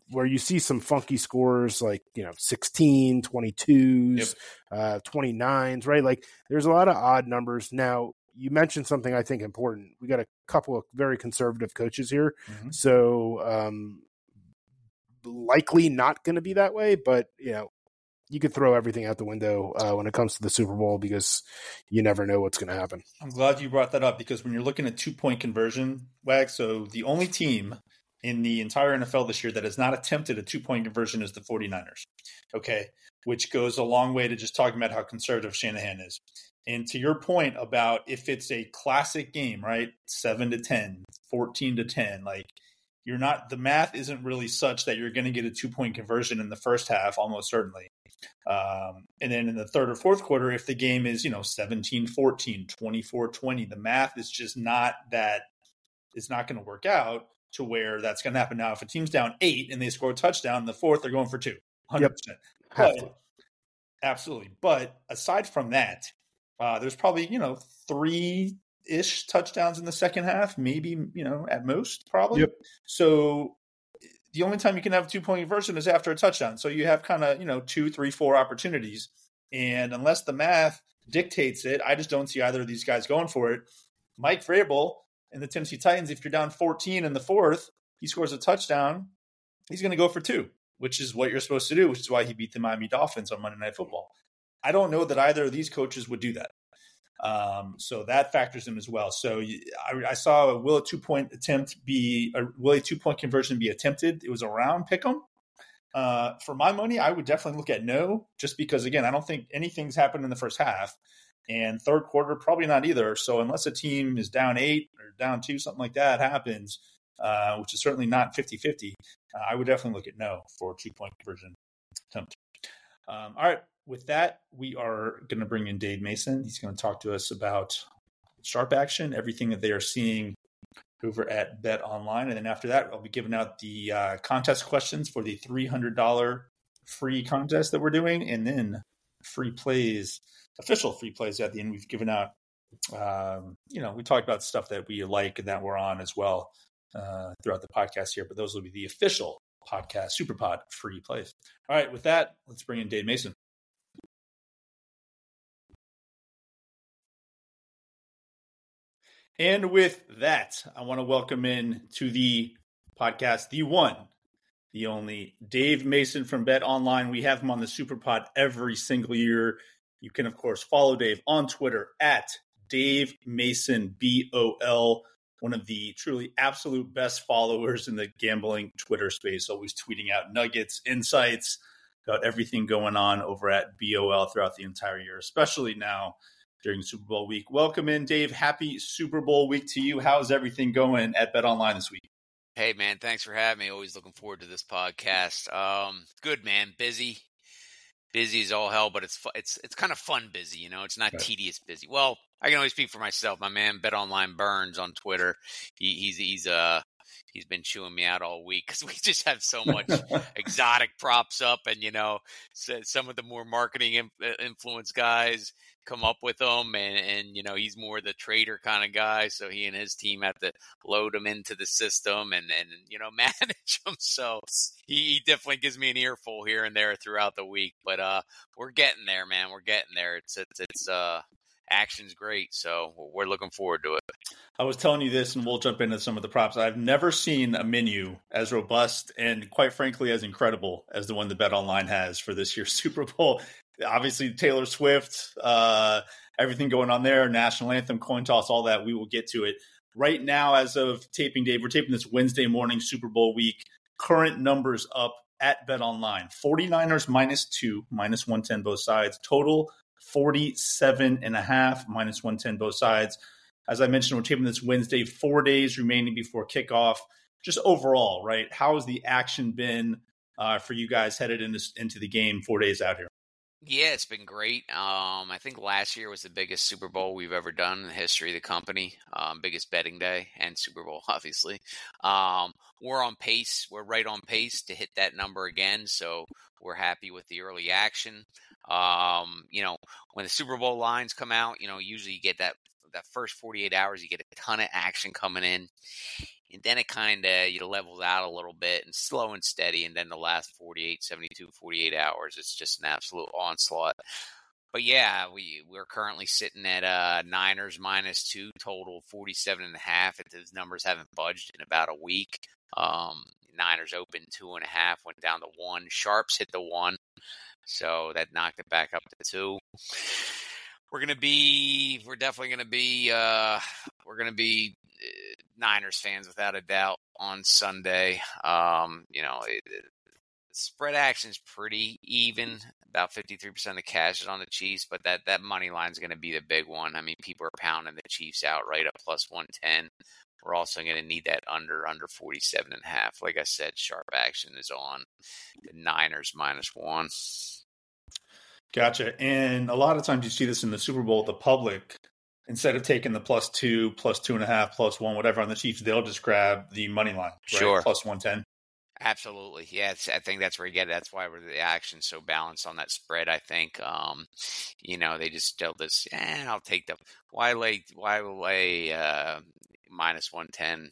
where you see some funky scores like you know 16, 22s, yep. uh, 29s, right? Like there's a lot of odd numbers now. You mentioned something I think important. We got a couple of very conservative coaches here, mm-hmm. so um, likely not going to be that way. But you know, you could throw everything out the window uh, when it comes to the Super Bowl because you never know what's going to happen. I'm glad you brought that up because when you're looking at two point conversion, Wag, so the only team in the entire NFL this year that has not attempted a two point conversion is the 49ers. Okay. Which goes a long way to just talking about how conservative Shanahan is. And to your point about if it's a classic game, right? 7 to 10, 14 to 10, like you're not the math isn't really such that you're going to get a two point conversion in the first half almost certainly um, and then in the third or fourth quarter, if the game is, you know, 17 14, 24 20, the math is just not that it's not going to work out to where that's going to happen. Now, if a team's down eight and they score a touchdown in the fourth, they're going for two, 100%. Yep. But, absolutely. But aside from that, uh, there's probably, you know, three ish touchdowns in the second half, maybe, you know, at most, probably. Yep. So the only time you can have a two point conversion is after a touchdown. So you have kind of, you know, two, three, four opportunities. And unless the math dictates it, I just don't see either of these guys going for it. Mike Vrabel and the Tennessee Titans, if you're down 14 in the fourth, he scores a touchdown, he's going to go for two, which is what you're supposed to do, which is why he beat the Miami Dolphins on Monday Night Football. I don't know that either of these coaches would do that. Um, so that factors in as well. So I, I saw a will a two point attempt be a will a two point conversion be attempted. It was around pick'em. Uh, for my money, I would definitely look at no, just because again, I don't think anything's happened in the first half, and third quarter probably not either. So unless a team is down eight or down two, something like that happens, uh, which is certainly not 50-50, uh, I would definitely look at no for two point conversion attempt. Um, all right, with that, we are going to bring in Dave Mason. He's going to talk to us about sharp action, everything that they are seeing over at BetOnline. And then after that, I'll be giving out the uh, contest questions for the $300 free contest that we're doing. And then free plays, official free plays at the end. We've given out, um, you know, we talked about stuff that we like and that we're on as well uh, throughout the podcast here, but those will be the official podcast, SuperPod free plays. All right, with that, let's bring in Dave Mason. And with that, I want to welcome in to the podcast the one, the only Dave Mason from BetOnline. We have him on the SuperPod every single year. You can, of course, follow Dave on Twitter at Dave Mason B O L. One of the truly absolute best followers in the gambling Twitter space, always tweeting out nuggets, insights about everything going on over at BOL throughout the entire year, especially now during Super Bowl week. Welcome in, Dave. Happy Super Bowl week to you. How's everything going at BetOnline this week? Hey man, thanks for having me. Always looking forward to this podcast. Um, good man, busy, busy as all hell, but it's it's it's kind of fun busy. You know, it's not tedious busy. Well, I can only speak for myself. My man, BetOnline Burns on Twitter. He, he's he's uh he's been chewing me out all week because we just have so much exotic props up, and you know, some of the more marketing uh, influence guys come up with them and and you know he's more the trader kind of guy so he and his team have to load them into the system and and you know manage them so he, he definitely gives me an earful here and there throughout the week but uh we're getting there man we're getting there. It's it's it's uh action's great so we're looking forward to it. I was telling you this, and we'll jump into some of the props. I've never seen a menu as robust and, quite frankly, as incredible as the one the BetOnline has for this year's Super Bowl obviously Taylor Swift, uh, everything going on there, national anthem, coin toss, all that. We will get to it. Right now, as of taping, Dave, we're taping this Wednesday morning, Super Bowl week. Current numbers up at BetOnline 49ers minus two, minus 110 both sides. Total 47 and a half, minus 110 both sides. As I mentioned, we're taping this Wednesday, four days remaining before kickoff. Just overall, right? How has the action been uh, for you guys headed into, into the game four days out here? Yeah, it's been great. Um, I think last year was the biggest Super Bowl we've ever done in the history of the company. Um, biggest betting day and Super Bowl, obviously. Um, we're on pace. We're right on pace to hit that number again. So we're happy with the early action. Um, you know, when the Super Bowl lines come out, you know, usually you get that that first 48 hours, you get a ton of action coming in and then it kind of you know, levels out a little bit and slow and steady and then the last 48 72 48 hours it's just an absolute onslaught. But yeah we we're currently sitting at uh niners minus two total 47 and a half if those numbers haven't budged in about a week. Um niners open two and a half went down to one. Sharps hit the one so that knocked it back up to two. We're gonna be we're definitely gonna be uh we're gonna be Niners fans without a doubt on Sunday. Um, you know, it, it, spread action is pretty even. About fifty three percent of the cash is on the Chiefs, but that that money line is going to be the big one. I mean, people are pounding the Chiefs out right up plus one ten. We're also going to need that under under forty seven and a half. Like I said, sharp action is on. The Niners minus one. Gotcha. And a lot of times you see this in the Super Bowl. The public instead of taking the plus two, plus two and a half, plus one, whatever on the Chiefs, they'll just grab the money line, right? Sure, plus one ten. Absolutely, yeah. I think that's where you get it. That's why the action's so balanced on that spread. I think, um, you know, they just still this. Eh, I'll take the why lay why lay uh, minus one ten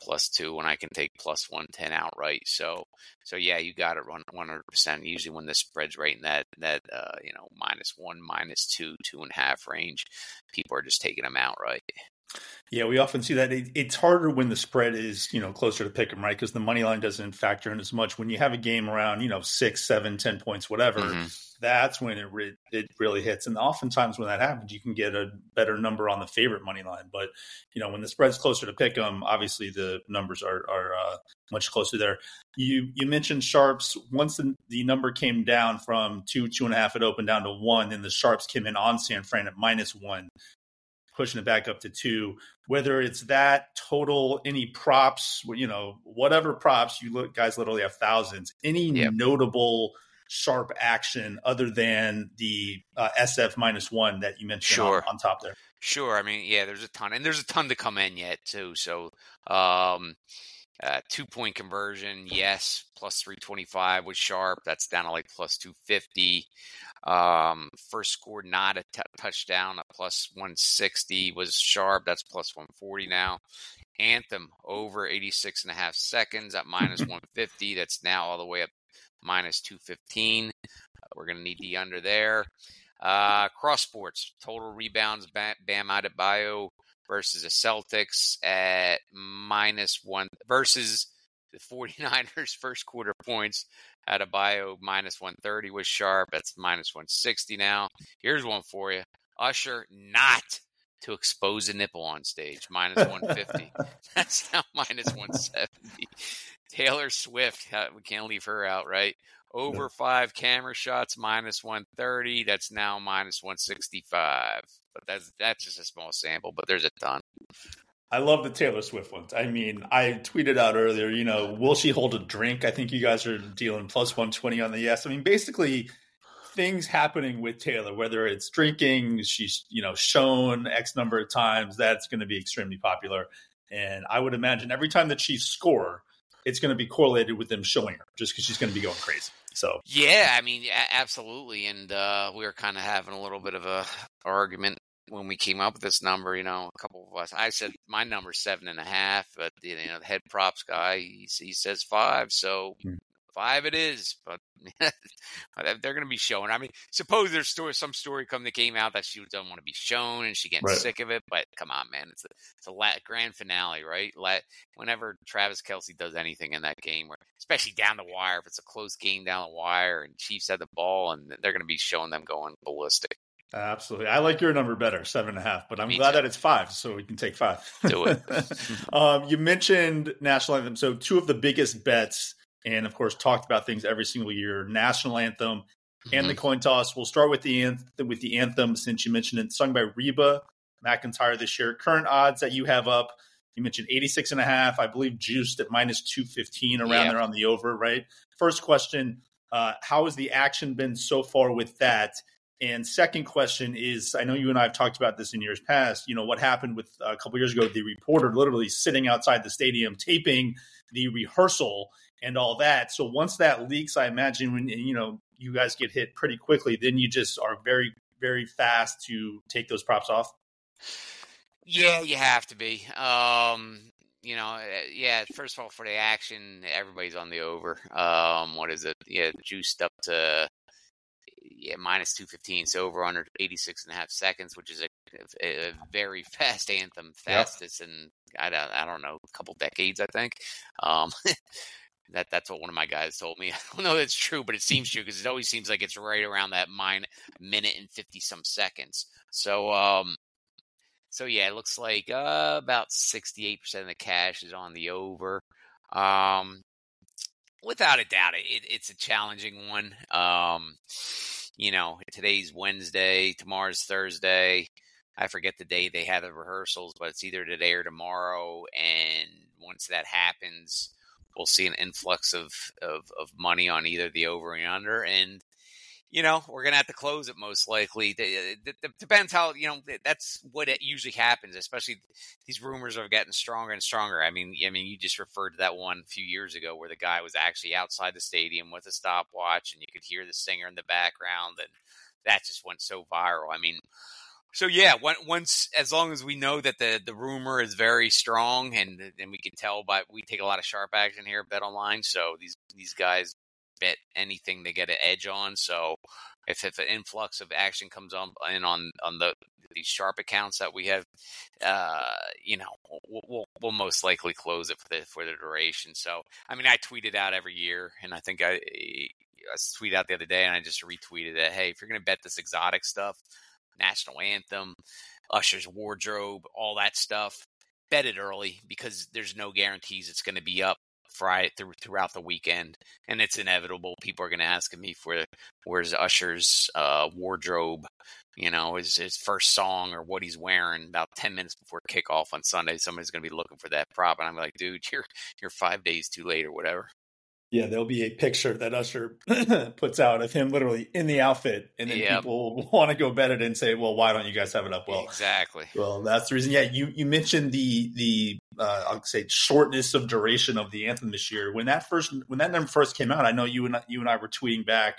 plus two when I can take plus one ten outright. So so yeah, you got it one hundred percent. Usually when the spread's right in that that uh, you know minus one, minus two, two and a half range, people are just taking them outright. Yeah, we often see that. it's harder when the spread is, you know, closer to pick 'em, right? Because the money line doesn't factor in as much. When you have a game around, you know, six, seven, ten points, whatever, mm-hmm. that's when it re- it really hits. And oftentimes when that happens, you can get a better number on the favorite money line. But you know, when the spread's closer to pick 'em, obviously the numbers are are uh, much closer there. You you mentioned sharps. Once the, the number came down from two, two and a half, it opened down to one, and the sharps came in on San Fran at minus one pushing it back up to two. Whether it's that total, any props, you know, whatever props you look, guys literally have thousands. Any notable sharp action other than the uh, SF minus one that you mentioned sure. on, on, top there? Sure. I mean, yeah, there's a ton, and there's a ton to come in yet too. So, um, Uh, two point conversion, yes, plus 325 was sharp. That's down to like plus 250. Um, first scored not a t- touchdown, a plus 160 was sharp. That's plus 140 now. Anthem over 86 and a half seconds at minus 150. That's now all the way up minus 215. Uh, we're going to need the under there. Uh, cross sports, total rebounds, Bam, Bam Adebayo versus the Celtics at minus one versus the 49ers first quarter points. Adebayo minus 130 was sharp. That's minus 160 now. Here's one for you. Usher not to expose a nipple on stage, minus 150. That's now minus 170. Taylor Swift, we can't leave her out, right? Over five camera shots, minus 130. That's now minus 165. But that's that's just a small sample, but there's a ton. I love the Taylor Swift ones. I mean, I tweeted out earlier, you know, will she hold a drink? I think you guys are dealing plus 120 on the yes. I mean, basically, things happening with Taylor, whether it's drinking, she's, you know, shown X number of times, that's going to be extremely popular. And I would imagine every time that she score, it's going to be correlated with them showing her just because she's going to be going crazy. So yeah, I mean, absolutely. And uh, we were kind of having a little bit of a argument when we came up with this number, you know, a couple of us, I said my number's seven and a half, but you know, the head props guy, he, he says five. So hmm. five it is, but they're going to be showing. I mean, suppose there's story, some story come that came out that she doesn't want to be shown and she gets right. sick of it. But come on, man, it's a it's a grand finale, right? Let whenever Travis Kelce does anything in that game, where especially down the wire, if it's a close game down the wire and Chiefs had the ball and they're going to be showing them going ballistic. Absolutely. I like your number better, seven and a half, but I'm Me glad too. that it's five, so we can take five. Do it. um, you mentioned national anthem. So, two of the biggest bets, and of course, talked about things every single year national anthem and mm-hmm. the coin toss. We'll start with the, anthem, with the anthem since you mentioned it, sung by Reba McEntire this year. Current odds that you have up, you mentioned 86 and a half. I believe juiced at minus 215 around there on the over, right? First question uh, How has the action been so far with that? And second question is, I know you and I have talked about this in years past. You know what happened with uh, a couple years ago? The reporter literally sitting outside the stadium taping the rehearsal and all that. So once that leaks, I imagine when you know you guys get hit pretty quickly, then you just are very very fast to take those props off. Yeah, you have to be. Um, you know, eh, yeah. First of all, for the action, everybody's on the over. Um, what is it? Yeah, juiced up to yeah, minus 215. So over under 86 and a half seconds, which is a, a very fast anthem, fastest yep. in, I don't, I don't know, a couple decades, I think. Um, that that's what one of my guys told me. I don't know if that's true, but it seems true because it always seems like it's right around that mine minute and 50 some seconds. So, um, so yeah, it looks like uh, about 68% of the cash is on the over. Um, without a doubt, it, it's a challenging one. Um, you know, today's Wednesday, tomorrow's Thursday. I forget the day they have the rehearsals, but it's either today or tomorrow. And once that happens, we'll see an influx of, of, of money on either the over and under. And you know, we're going to have to close it most likely. Depends how, you know, that's what it usually happens, especially these rumors are getting stronger and stronger. I mean, I mean, you just referred to that one a few years ago where the guy was actually outside the stadium with a stopwatch and you could hear the singer in the background and that just went so viral. I mean, so yeah, once as long as we know that the the rumor is very strong and and we can tell by we take a lot of sharp action here at BetOnline, so these these guys bet anything they get an edge on. So if, if an influx of action comes on in on on the these sharp accounts that we have, uh, you know, we'll, we'll, we'll most likely close it for the for the duration. So I mean, I tweet it out every year, and I think I, I tweeted out the other day, and I just retweeted that. Hey, if you're to bet this exotic stuff, national anthem, Usher's wardrobe, all that stuff, bet it early because there's no guarantees it's going to be up Friday through, throughout the weekend, and it's inevitable. People are going to ask me for where's Usher's uh, wardrobe, you know, his his first song or what he's wearing. About ten minutes before kickoff on Sunday, somebody's going to be looking for that prop, and I'm like, dude, you're you're five days too late or whatever. Yeah, there'll be a picture that Usher puts out of him literally in the outfit, and then Yep. people will want to go bet it and say, "Well, why don't you guys have it up?" Well, exactly. well, that's the reason. Yeah, you you mentioned the the uh, I'll say shortness of duration of the anthem this year. When that first when that number first came out, I know you and you and I were tweeting back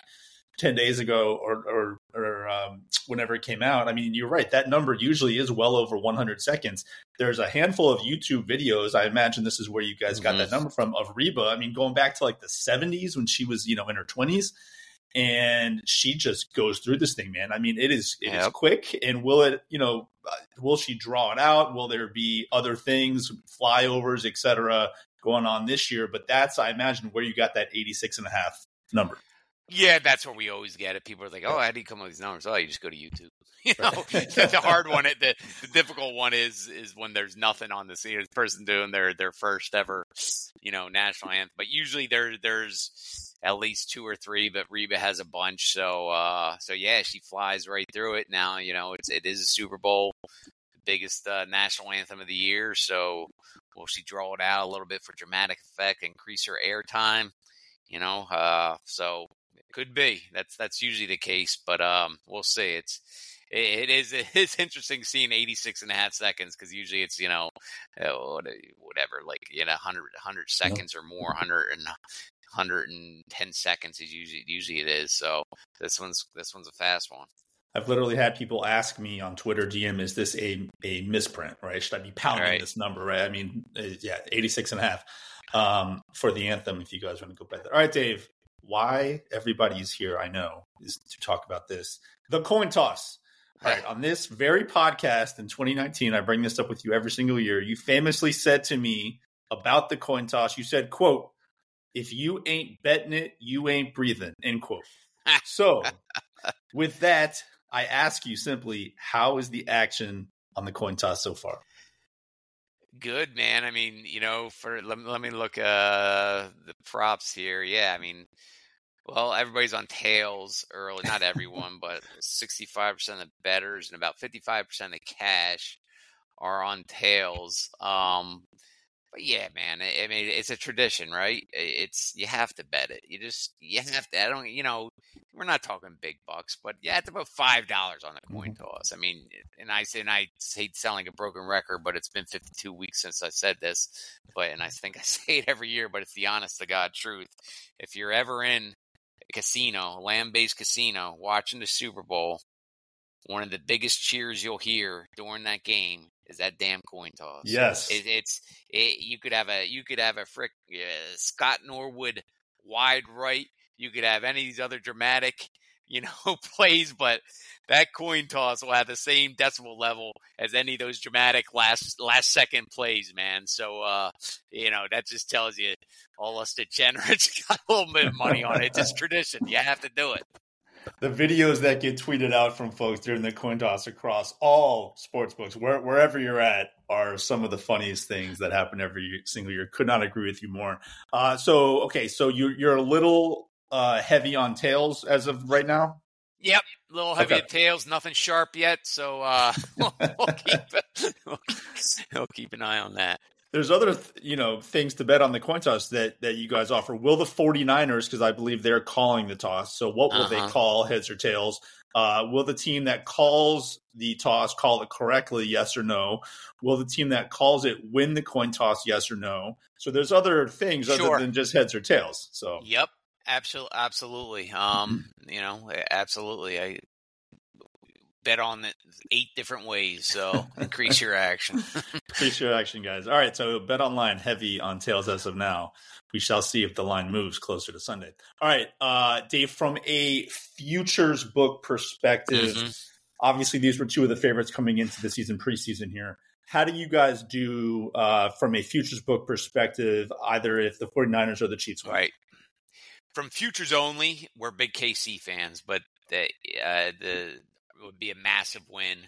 ten days ago or or, or um, whenever it came out. I mean, you're right. That number usually is well over 100 seconds. There's a handful of YouTube videos. I imagine this is where you guys got Mhm. that number from of Reba. I mean, going back to like the 70s when she was you know in her 20s. And she just goes through this thing, man. I mean, it is it is Yep. quick. And will it, you know, uh, will she draw it out? Will there be other things, flyovers, et cetera, going on this year? But that's, I imagine, where you got that 86 and a half number. Yeah, that's where we always get it. People are like, "Oh, how do you come up with these numbers?" Oh, you just go to YouTube. You know, the hard one, the, the difficult one is is when there's nothing on the scene. Person doing their their first ever, you know, national anthem. But usually there there's at least two or three. But Reba has a bunch, so uh, so yeah, she flies right through it. Now you know it's it is a Super Bowl, the biggest uh, national anthem of the year. So will she draw it out a little bit for dramatic effect, increase her airtime? You know, uh, so could be. That's that's usually the case, but um, we'll see. It's it, is it is interesting seeing 86 and a half seconds because usually it's you know uh, whatever like you know 100 100 seconds or more 100 and 110 seconds is usually usually it is. So this one's this one's a fast one. I've literally had people ask me on Twitter DM, is this a, a misprint, right? Should I be pounding Right. this number, right? I mean, uh, yeah, 86 and a half um, for the anthem, if you guys want to go back there. All right, Dave, why everybody's here, I know, is to talk about this. The coin toss. All right, on this very podcast in 2019, I bring this up with you every single year. You famously said to me about the coin toss, you said, quote, if you ain't betting it, you ain't breathing, end quote. So, with that, I ask you simply, how is the action on the coin toss so far? Good man. I mean, you know, for let, me- let me look uh the props here. Yeah, I mean, well, everybody's on tails early. Not everyone, but 65% of the betters and about 55% of the cash are on tails. Um but yeah, man, I I mean, it's a tradition, right? It's you have to bet it. You just you have to. I don't, you know, we're not talking big bucks, but you have to put five dollars on the coin mm-hmm. toss. I mean, and I say, and I hate selling a broken record, but it's been 52 weeks since I said this, but and I think I say it every year, but it's the honest to God truth. If you're ever in a casino, land-based casino, watching the Super Bowl, one of the biggest cheers you'll hear during that game is that damn coin toss. Yes. It, it's it, you could have a you could have a frick uh, Scott Norwood wide right. You could have any of these other dramatic, you know, plays, but that coin toss will have the same decibel level as any of those dramatic last last second plays, man. So uh, you know, that just tells you all us degenerates got a little bit of money on it. It's just tradition. You have to do it. The videos that get tweeted out from folks during the coin toss across all sports books, where, wherever you're at, are some of the funniest things that happen every single year. Could not agree with you more. Uh, so, okay, so you're you're a little uh, heavy on tails as of right now. Yep, a little heavy Okay. tails, nothing sharp yet. So uh, we'll, we'll keep we'll, keep- we'll keep an eye on that. There's other you know things to bet on the coin toss that that you guys offer. Will the 49ers because I believe they're calling the toss. So what will they Uh-huh. call heads or tails? Uh, will the team that calls the toss call it correctly, yes or no? Will the team that calls it win the coin toss, yes or no? So there's other things Sure. other than just heads or tails. So Yep, absolutely, absolutely. Um, you know, absolutely. I bet on it eight different ways, so increase your action. increase your action, guys. All right, so BetOnline heavy on tails as of now. We shall see if the line moves closer to Sunday. All right, uh, Dave, from a futures book perspective, Mhm. obviously these were two of the favorites coming into the season preseason here. How do you guys do uh, from a futures book perspective, either if the 49ers or the Chiefs win? Right. From futures only, we're big KC fans, but the uh, the would be a massive win,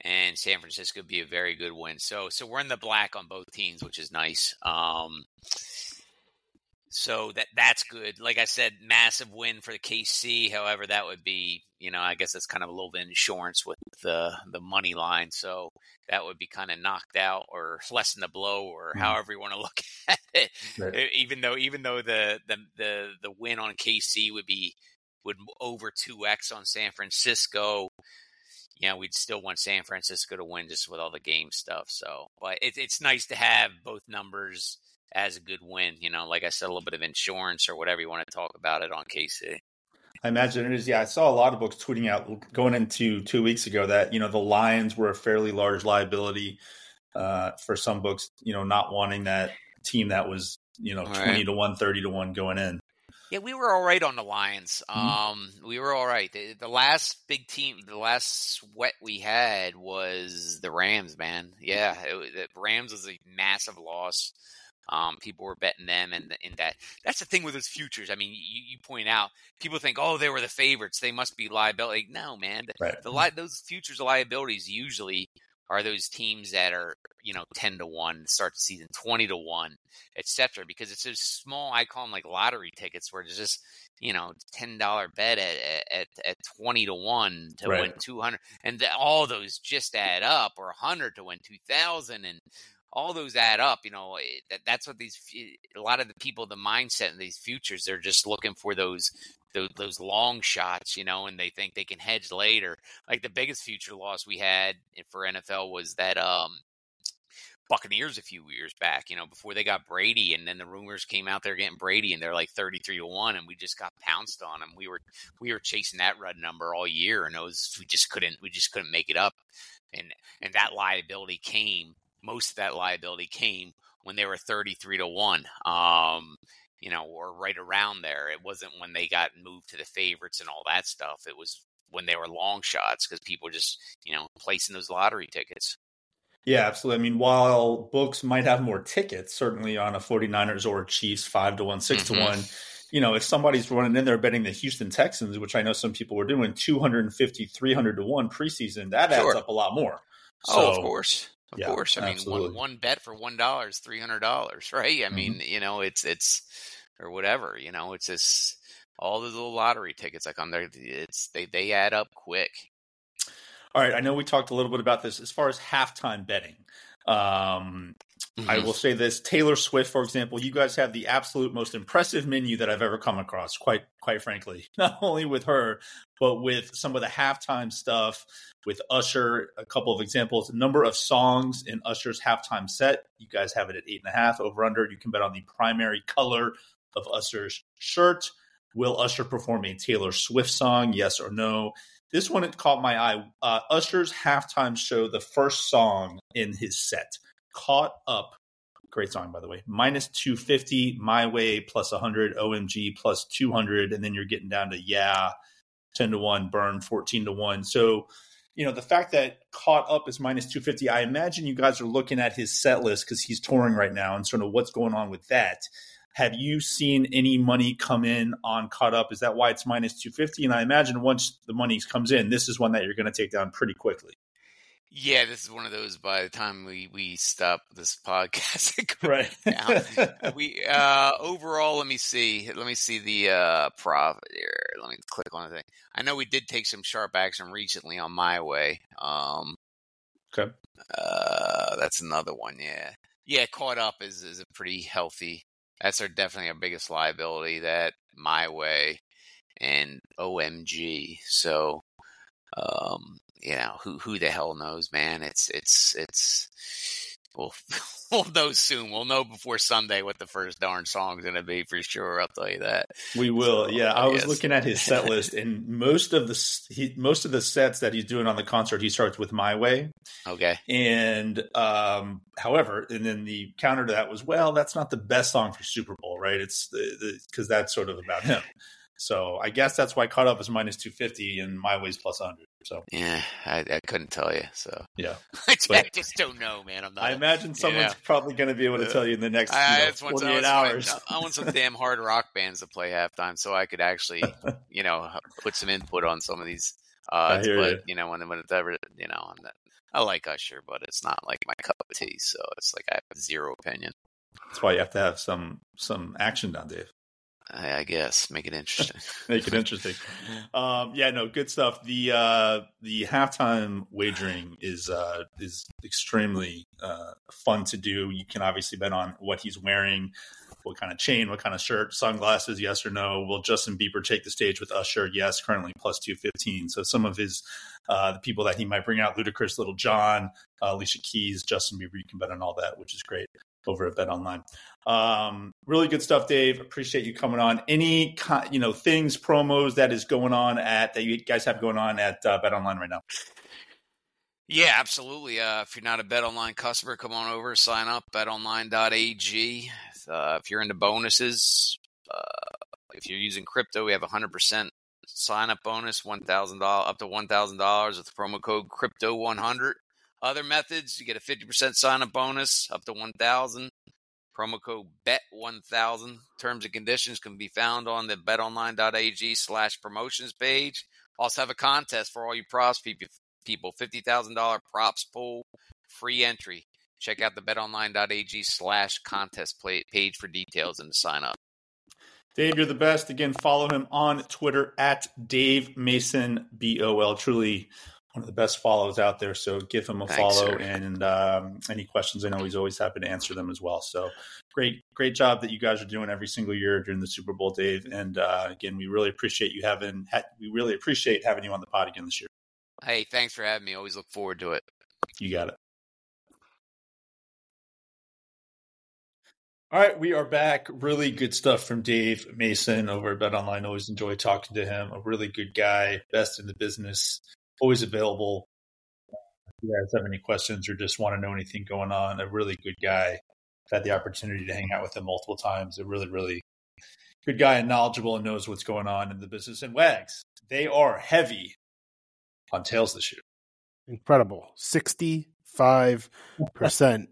and San Francisco would be a very good win. So so we're in the black on both teams, which is nice. Um, so that that's good. Like I said, massive win for the KC. However, that would be, you know, I guess that's kind of a little bit insurance with the the money line. So that would be kind of knocked out or lessen the blow or mm-hmm. however you want to look at it. Right. Even though even though the, the the the win on KC would be would over two X on San Francisco. You know, we'd still want San Francisco to win just with all the game stuff. So, but it, it's nice to have both numbers as a good win. You know, like I said, a little bit of insurance or whatever you want to talk about it on KC. I imagine it is. Yeah, I saw a lot of books tweeting out going into two weeks ago that you know the Lions were a fairly large liability uh, for some books. You know, not wanting that team that was you know twenty right. to one, thirty to one going in. Yeah, we were all right on the Lions. Mm-hmm. Um, we were all right. The, the, last big team, the last sweat we had was the Rams. Man, yeah, it, the Rams was a massive loss. Um, people were betting them, and in that that's the thing with those futures. I mean, you, you, point out people think, oh, they were the favorites, they must be liability. No, man, right. the, the those futures liabilities usually are those teams that are you know ten to one start the season, twenty to one, etc. Because it's those small, I call them like lottery tickets, where it's just you know ten dollar bet at, at at twenty to one to right. win two hundred, and the, all those just add up, or hundred to win two thousand, and all those add up. You know, eh, that, that's what these a lot of the people, the mindset in these futures, they're just looking for those, those those long shots. You know, and they think they can hedge later. Like the biggest future loss we had for NFL was that um Buccaneers a few years back, you know, before they got Brady, and then the rumors came out they're getting Brady, and they're like thirty three to one, and we just got pounced on them. We were we were chasing that red number all year, and we just couldn't we just couldn't make it up, and and that liability came most of that liability came when they were 33 to 1 um, you know or right around there it wasn't when they got moved to the favorites and all that stuff it was when they were long shots because people just you know placing those lottery tickets yeah, absolutely. I mean, while books might have more tickets, certainly on a 49ers or Chiefs 5 to 1, 6 mm-hmm. to 1, you know, if somebody's running in there betting the Houston Texans, which I know some people were doing 250, 300 to 1 preseason, that adds up a lot more. So, oh, of course. Of yeah, course. I absolutely. mean, one, one bet for one dollar is three hundred dollars, right? I mm-hmm. mean, you know, it's it's or whatever. You know, it's just all the little lottery tickets like on there. It's they they add up quick. All right, I know we talked a little bit about this as far as halftime betting. Um, mm-hmm. I will say this: Taylor Swift, for example, you guys have the absolute most impressive menu that I've ever come across. Quite, quite frankly, not only with her, but with some of the halftime stuff with Usher. A couple of examples: number of songs in Usher's halftime set. You guys have it at eight and a half over under. You can bet on the primary color of Usher's shirt. Will Usher perform a Taylor Swift song? Yes or no? This one it caught my eye. Uh, Usher's halftime show, the first song in his set, caught up. Great song, by the way. Minus 250, My Way plus 100, OMG plus 200. And then you're getting down to Yeah, 10 to 1, Burn 14 to 1. So you know, the fact that caught up is minus 250, I imagine you guys are looking at his set list because he's touring right now and sort of what's going on with that. Have you seen any money come in on caught up? Is that why it's minus 250? And I imagine once the money comes in, this is one that you're going to take down pretty quickly. Yeah, this is one of those. By the time we we stop this podcast, right? we uh, overall, let me see. Let me see the uh, profit here. Let me click on the thing. I know we did take some sharp action recently on my way. Um, okay, uh, that's another one. Yeah, yeah. Caught up is is a pretty healthy. That's our definitely our biggest liability. That my way and OMG. So um, you know, who who the hell knows, man? It's it's it's we'll we'll know soon. We'll know before Sunday what the first darn song's going to be for sure. I'll tell you that. We will. So, yeah, I was looking at his set list, and most of the he, most of the sets that he's doing on the concert, he starts with "My Way." Okay. And um, however, and then the counter to that was, well, that's not the best song for Super Bowl, right? It's because that's sort of about him. So I guess that's why up is minus 250 and my way's plus 100. So yeah, I, I couldn't tell you. So yeah, I, I, just don't know, man. I'm not. I imagine someone's know. probably going to be able to tell you in the next you know, 48 hours. I want some damn hard rock bands to play halftime so I could actually, you know, put some input on some of these odds. but you. you. know, when when it's ever, you know, I like Usher, but it's not like my cup of tea. So it's like I have zero opinion. That's why you have to have some some action down, Dave. I, guess make it interesting. Make it interesting. Um, yeah, no, good stuff. The uh, the halftime wagering is uh, is extremely uh, fun to do. You can obviously bet on what he's wearing, what kind of chain, what kind of shirt, sunglasses, yes or no. Will Justin Bieber take the stage with Usher? Yes, currently plus two fifteen. So some of his uh, the people that he might bring out, Ludacris, Lil Jon, uh, Alicia Keys, Justin Bieber, you can bet on all that, which is great over at BetOnline. Um, really good stuff, Dave. Appreciate you coming on. Any you know things, promos that is going on at that you guys have going on at uh, BetOnline right now? Yeah, absolutely. Uh, if you're not a Bet Online customer, come on over, sign up betonline.ag. Uh, if you're into bonuses, uh, if you're using crypto, we have a hundred percent sign up bonus, one thousand dollars up to one thousand dollars with the promo code crypto one hundred. Other methods, you get a 50% sign up bonus up to 1000 Promo code BET1000. Terms and conditions can be found on the betonline.ag slash promotions page. Also have a contest for all you props people. $50,000 props pool, free entry. Check out the betonline.ag slash contest page for details and to sign up. Dave, you're the best. Again, follow him on Twitter at Dave Mason BOL. Truly one of the best follows out there. So give him a Thanks, follow sir. and um, any questions. I know he's always happy to answer them as well. So great, great job that you guys are doing every single year during the Super Bowl, Dave. And uh, again, we really appreciate you having. Ha- we really appreciate having you on the pod again this year. Hey, thanks for having me. Always look forward to it. You got it. All right, we are back. Really good stuff from Dave Mason over at BetOnline. Always enjoy talking to him. A really good guy, best in the business always available. If you guys have any questions or just want to know anything going on, a really good guy. I've had the opportunity to hang out with him multiple times. A really, really good guy and knowledgeable and knows what's going on in the business. And Wags, they are heavy on tails this year. Incredible. 65%.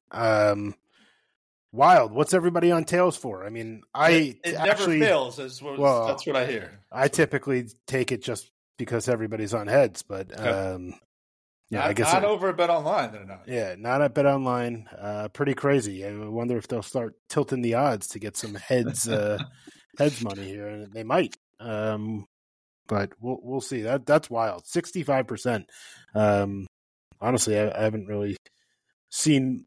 um, wild. What's everybody on tails for? I mean, I it, it actually, never fails. Is what, well, that's what I hear. I typically take it just because everybody's on heads, but um, yeah, not, I guess not it, over at BetOnline. They're not. Yeah, not at BetOnline. Uh, pretty crazy. I wonder if they'll start tilting the odds to get some heads uh, heads money here, and they might. Um, but we'll we'll see. That that's wild. Sixty five percent. Um, honestly, I, I haven't really seen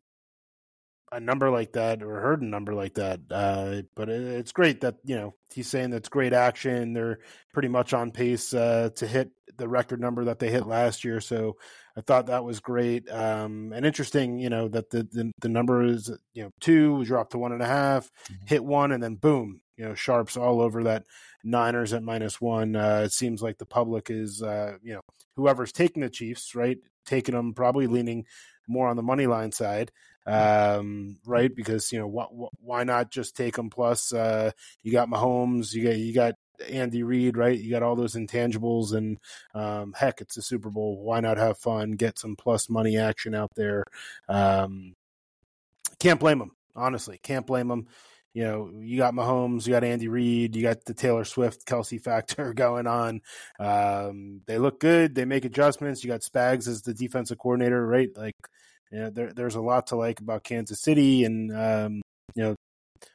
a number like that or heard a number like that. Uh, but it, it's great that you know he's saying that's great action. They're pretty much on pace uh, to hit the record number that they hit last year. So I thought that was great um, and interesting. You know that the, the, the number is you know two dropped to one and a half, mm-hmm. hit one, and then boom, you know sharps all over that Niners at minus one. Uh, it seems like the public is uh, you know whoever's taking the Chiefs right taking them probably leaning more on the money line side um, right? Because you know wh- wh- why not just take them? Plus, uh, you got Mahomes, you got you got Andy Reid, right? You got all those intangibles, and um, heck, it's a Super Bowl. Why not have fun? Get some plus money action out there. Um, can't blame them, honestly. Can't blame them. You know, you got Mahomes, you got Andy Reid, you got the Taylor Swift Kelce factor going on. Um, they look good. They make adjustments. You got Spags as the defensive coordinator, right? Like you know, there, there's a lot to like about Kansas City, and um, you know,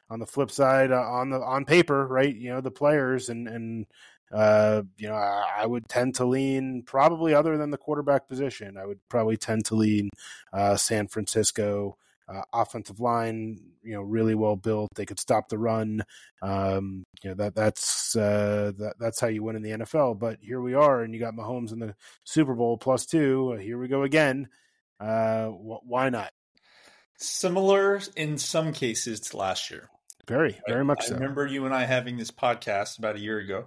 on the flip side, uh, on the on paper, right? You know, the players and and uh, you know, I, I, would tend to lean probably other than the quarterback position. I would probably tend to lean uh, San Francisco. Uh, offensive line, you know, really well built. They could stop the run. Um, you know that that's uh, that, that's how you win in the NFL. But here we are, and you got Mahomes in the Super Bowl plus two. Here we go again. Uh, wh- why not? Similar in some cases to last year. Very, very much I so. remember you and I having this podcast about a year ago,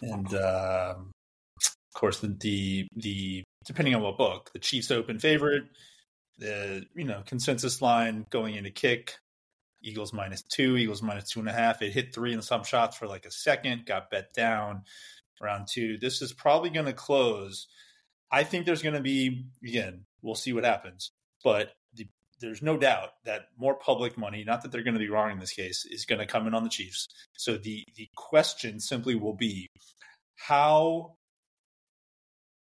and uh, of course the, the the depending on what book, the Chiefs open favorite, the you know consensus line going into kick, Eagles minus two, Eagles minus two and a half. It hit three in some shots for like a second, got bet down round two. This is probably going to close. I think there's going to be again We'll see what happens. But the, there's no doubt that more public money, not that they're going to be wrong in this case, is going to come in on the Chiefs. So the the question simply will be how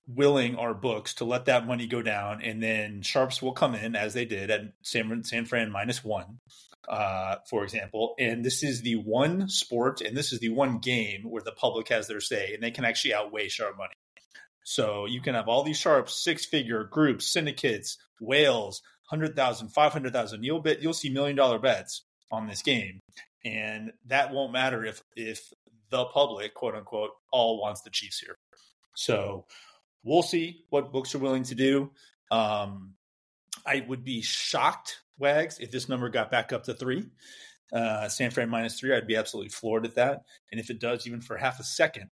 willing are books to let that money go down, and then sharps will come in as they did at San, San Fran minus one, uh, for example. And this is the one sport, and this is the one game where the public has their say, and they can actually outweigh sharp money. So you can have all these sharps, six figure groups, syndicates, whales, 100,000, 500,000. You'll bet you'll see million dollar bets on this game. And that won't matter if if the public, quote unquote, all wants the Chiefs here. So we'll see what books are willing to do. Um, I would be shocked, Wags, if this number got back up to three. Uh, San Fran minus three, I'd be absolutely floored at that. And if it does, even for half a second,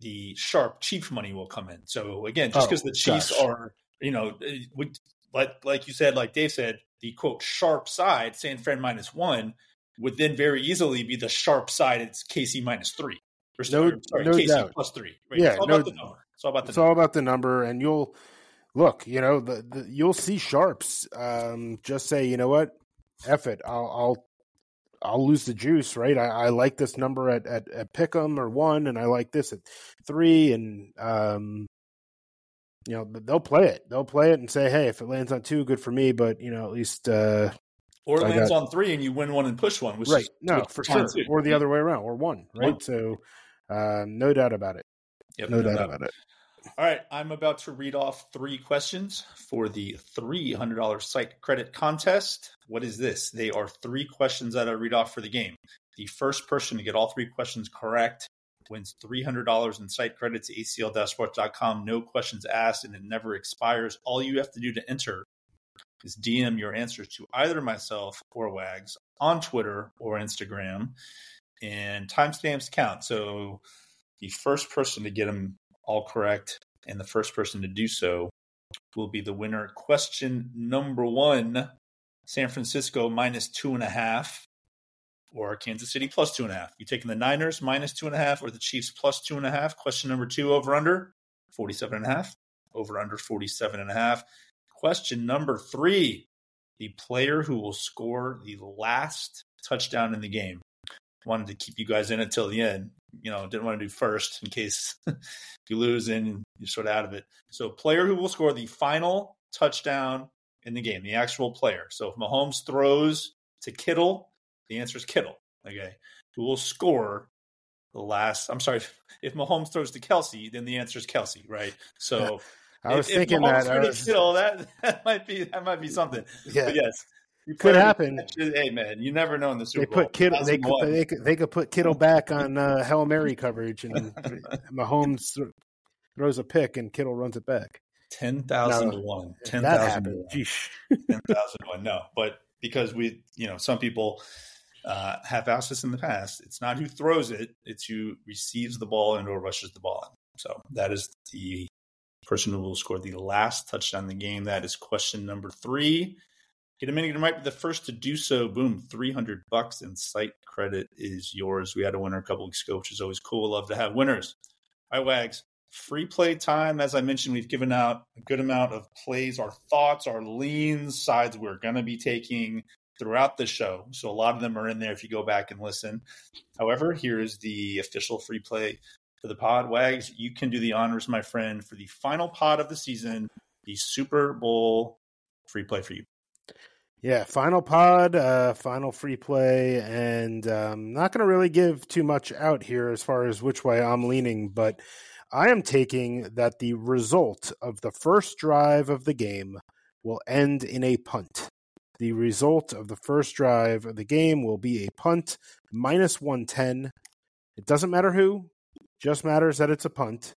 the sharp chief money will come in. So again, just because oh, the Chiefs gosh. are, you know, would like like you said, like Dave said, the quote sharp side, San Fran minus one, would then very easily be the sharp side. It's KC minus three. Or, no, sorry, no KC doubt. plus three. Right? Yeah, it's all no, about the number. It's all about the. It's number. all about the number, and you'll look. You know, the, the you'll see sharps. Um, just say, you know what, F it. I'll I'll I'll lose the juice, right? I, I like this number at, at, at Pick'em or one, and I like this at three, and um, you know they'll play it. They'll play it and say, hey, if it lands on two, good for me. But you know, at least uh, or it I lands got, on three and you win one and push one, which right? Is, no, for sure. Two. Or the other way around, or one, right? One. So, uh, no doubt about it. Yep, no, no doubt, doubt about it. All right, I'm about to read off three questions for the $300 site credit contest. What is this? They are three questions that I read off for the game. The first person to get all three questions correct wins $300 in site credits acl-sports.com. No questions asked, and it never expires. All you have to do to enter is DM your answers to either myself or Wags on Twitter or Instagram, and timestamps count. So the first person to get them all correct and the first person to do so will be the winner. Question number one San Francisco minus two and a half or Kansas City plus two and a half. You taking the Niners minus two and a half or the Chiefs plus two and a half? Question number two over under 47 and a half. Over under 47 and a half. Question number three the player who will score the last touchdown in the game. Wanted to keep you guys in until the end. You know, didn't want to do first in case you lose and you're sort of out of it. So, player who will score the final touchdown in the game, the actual player. So, if Mahomes throws to Kittle, the answer is Kittle. Okay. Who will score the last? I'm sorry. If Mahomes throws to Kelce, then the answer is Kelce, right? So, I was if, thinking if that. Was... Kittle, that that might be that might be something. Yeah. But yes. It could happen. Hey man, you never know in the Super they Put Kittle, they could, they could they could put Kittle back on uh, Hail Mary coverage, and Mahomes throws a pick, and Kittle runs it back. Ten thousand to one. Ten thousand to one. Ten thousand to one. No, but because we, you know, some people uh, have asked us in the past. It's not who throws it; it's who receives the ball and or rushes the ball. So that is the person who will score the last touchdown in the game. That is question number three. Get a might be the first to do so. Boom, 300 bucks in site credit is yours. We had a winner a couple weeks ago, which is always cool. Love to have winners. Right, Wags. Free play time. As I mentioned, we've given out a good amount of plays, our thoughts, our leans, sides we're going to be taking throughout the show. So a lot of them are in there if you go back and listen. However, here is the official free play for the pod. Wags, you can do the honors, my friend, for the final pod of the season, the Super Bowl free play for you. Yeah, final pod, uh, final free play, and um, not going to really give too much out here as far as which way I'm leaning, but I am taking that the result of the first drive of the game will end in a punt. The result of the first drive of the game will be a punt minus 110. It doesn't matter who, just matters that it's a punt.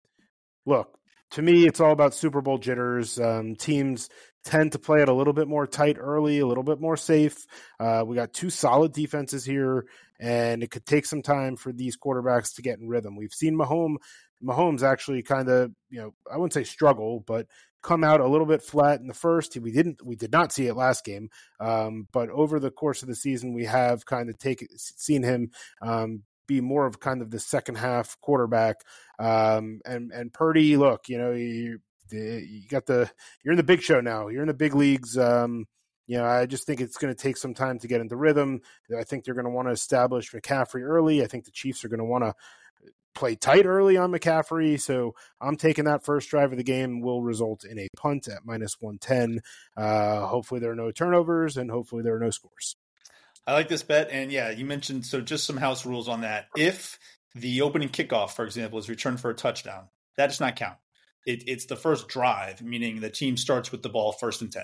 Look, to me, it's all about Super Bowl jitters. Um, teams tend to play it a little bit more tight early, a little bit more safe. Uh, we got two solid defenses here, and it could take some time for these quarterbacks to get in rhythm. We've seen Mahomes, Mahomes actually kind of, you know, I wouldn't say struggle, but come out a little bit flat in the first. We didn't, we did not see it last game, um, but over the course of the season, we have kind of taken seen him um, be more of kind of the second half quarterback. Um, and and Purdy, look, you know, you you got the you're in the big show now. You're in the big leagues. Um, you know, I just think it's going to take some time to get into rhythm. I think they're going to want to establish McCaffrey early. I think the Chiefs are going to want to play tight early on McCaffrey. So I'm taking that first drive of the game will result in a punt at minus 110. Uh, hopefully there are no turnovers and hopefully there are no scores. I like this bet. And yeah, you mentioned so just some house rules on that. If the opening kickoff, for example, is returned for a touchdown, that does not count. It, it's the first drive, meaning the team starts with the ball first and 10.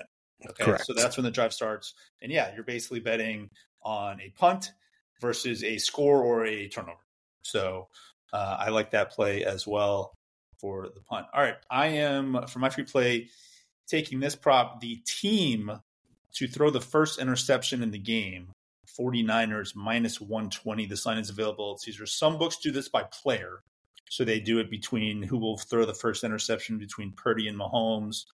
Okay. Correct. So that's when the drive starts. And yeah, you're basically betting on a punt versus a score or a turnover. So uh, I like that play as well for the punt. All right. I am, for my free play, taking this prop, the team to throw the first interception in the game 49ers minus 120. This line is available at Caesar. Some books do this by player. So they do it between who will throw the first interception between Purdy and Mahomes.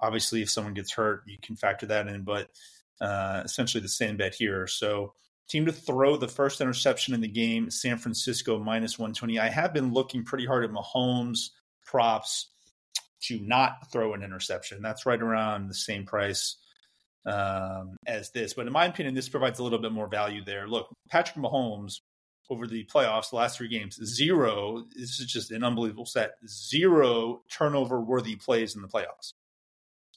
Obviously, if someone gets hurt, you can factor that in, but uh, essentially the same bet here. So, team to throw the first interception in the game, San Francisco minus 120. I have been looking pretty hard at Mahomes props to not throw an interception. That's right around the same price um, as this. But in my opinion, this provides a little bit more value there. Look, Patrick Mahomes over the playoffs, the last three games, zero. This is just an unbelievable set. Zero turnover worthy plays in the playoffs.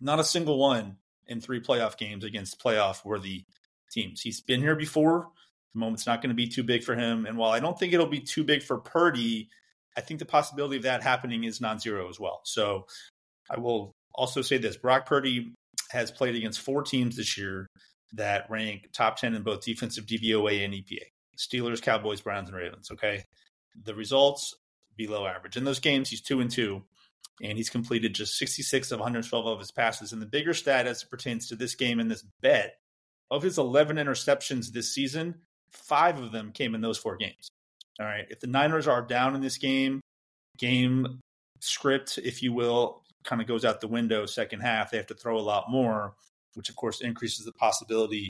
Not a single one in three playoff games against playoff worthy teams. He's been here before. The moment's not going to be too big for him. And while I don't think it'll be too big for Purdy, I think the possibility of that happening is non zero as well. So I will also say this Brock Purdy has played against four teams this year that rank top 10 in both defensive DVOA and EPA Steelers, Cowboys, Browns, and Ravens. Okay. The results below average. In those games, he's two and two, and he's completed just 66 of 112 of his passes. And the bigger stat as it pertains to this game and this bet of his 11 interceptions this season, five of them came in those four games. All right. If the Niners are down in this game, game script, if you will, kind of goes out the window second half. They have to throw a lot more, which of course increases the possibility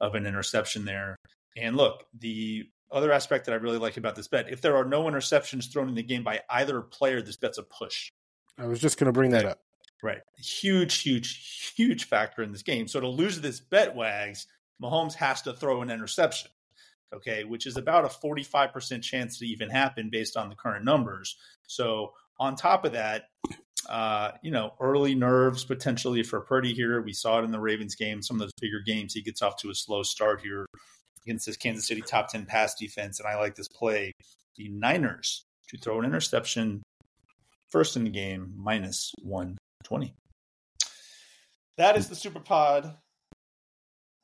of an interception there. And look, the other aspect that I really like about this bet, if there are no interceptions thrown in the game by either player, this bet's a push. I was just going to bring that up. Right. Huge, huge, huge factor in this game. So to lose this bet, Wags, Mahomes has to throw an interception, okay, which is about a 45% chance to even happen based on the current numbers. So on top of that, uh, you know, early nerves potentially for Purdy here. We saw it in the Ravens game. Some of those bigger games, he gets off to a slow start here against this Kansas City top 10 pass defense. And I like this play. The Niners to throw an interception first in the game, minus 120. That is the Super Pod.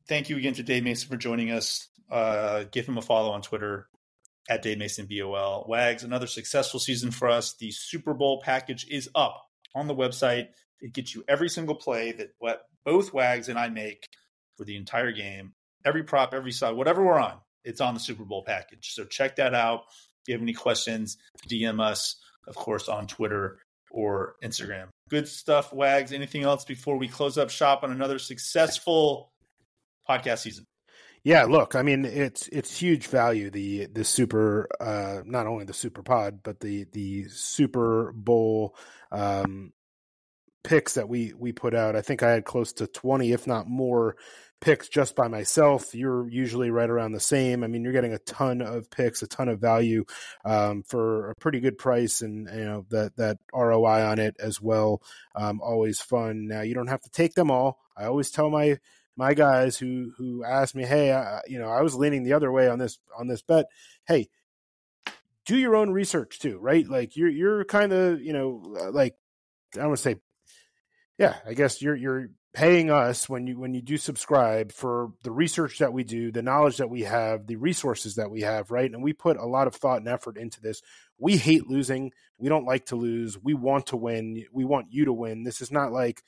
Thank you again to Dave Mason for joining us. Uh, give him a follow on Twitter at Dave Mason BOL. Wags, another successful season for us. The Super Bowl package is up on the website. It gets you every single play that both Wags and I make for the entire game. Every prop, every side, whatever we're on, it's on the Super Bowl package. So check that out. If you have any questions, DM us, of course, on Twitter or Instagram. Good stuff, Wags. Anything else before we close up shop on another successful podcast season? Yeah, look, I mean it's it's huge value the the super uh not only the super pod but the the Super Bowl um picks that we we put out. I think I had close to 20 if not more picks just by myself. You're usually right around the same. I mean, you're getting a ton of picks, a ton of value um, for a pretty good price, and you know that that ROI on it as well. Um, always fun. Now you don't have to take them all. I always tell my my guys who who ask me, hey, I, you know, I was leaning the other way on this on this bet. Hey, do your own research too, right? Like you're you're kind of you know uh, like I want to say, yeah, I guess you're you're paying us when you when you do subscribe for the research that we do, the knowledge that we have, the resources that we have, right? And we put a lot of thought and effort into this. We hate losing. We don't like to lose. We want to win. We want you to win. This is not like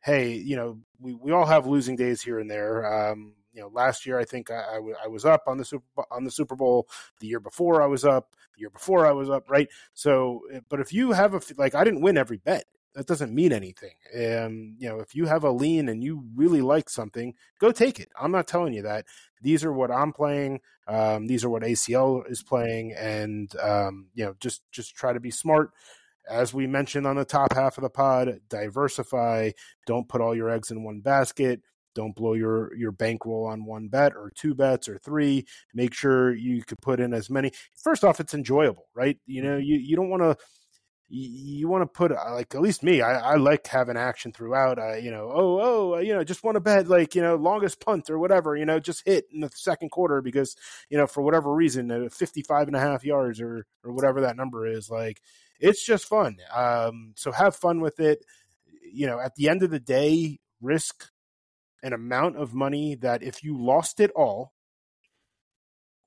hey, you know, we, we all have losing days here and there. Um, you know, last year I think I, I, w- I was up on the super on the Super Bowl. The year before I was up. The year before I was up. Right. So, eh, but if you have a like, I didn't win every bet. That doesn't mean anything. Um, you know, if you have a lean and you really like something, go take it. I'm not telling you that. These are what I'm playing. Um, these are what ACL is playing, and um, you know, just just try to be smart as we mentioned on the top half of the pod, diversify. Don't put all your eggs in one basket. Don't blow your your bankroll on one bet or two bets or three. Make sure you could put in as many. First off, it's enjoyable, right? You know, you you don't want to you, want to put uh, like at least me I, I like having action throughout. I, you know oh oh you know just want to bet like you know longest punt or whatever you know just hit in the second quarter because you know for whatever reason uh, 55 and a half yards or or whatever that number is like it's just fun. Um so have fun with it. You know at the end of the day risk an amount of money that if you lost it all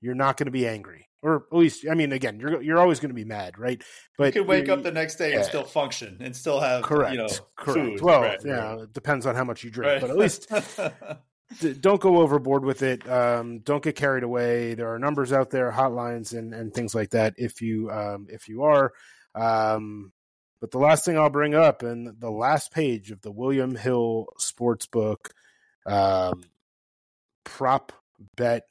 you're not going to be angry or at least I mean, again, you're you're always going to be mad, right? But you could wake up the next day yeah. and still function and still have correct, you know, correct. Food. Well, right, yeah, right. it depends on how much you drink, right. but at least don't go overboard with it. Um, don't get carried away. There are numbers out there, hotlines, and and things like that. If you um, if you are, um, but the last thing I'll bring up, and the last page of the William Hill Sportsbook um, prop bet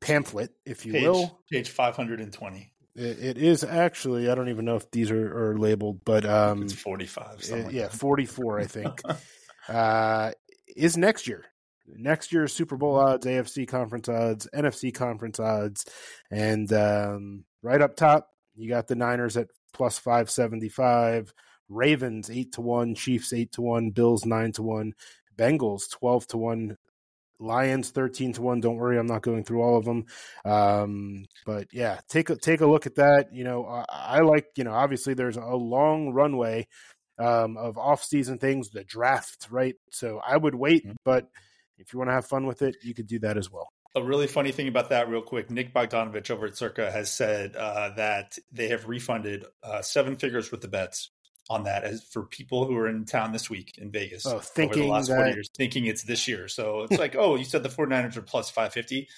pamphlet, if you page, will. Page 520. It, it is actually, I don't even know if these are, are labeled, but um, it's 45. It, like yeah, that. 44, I think. uh, is next year. Next year's Super Bowl odds, AFC conference odds, NFC conference odds. And um, right up top, you got the Niners at plus 575, Ravens 8 to 1, Chiefs 8 to 1, Bills 9 to 1, Bengals 12 to 1, Lions thirteen to one. Don't worry, I'm not going through all of them. Um, but yeah, take a take a look at that. You know, I, I like you know obviously there's a long runway um, of off season things, the draft, right? So I would wait, mm-hmm. but if you want to have fun with it, you could do that as well. A really funny thing about that, real quick, Nick Bogdanovich over at Circa has said uh, that they have refunded uh, seven figures with the bets on that as for people who are in town this week in Vegas oh, thinking over the last that... years, thinking it's this year. So it's like, oh, you said the 49ers are plus 550.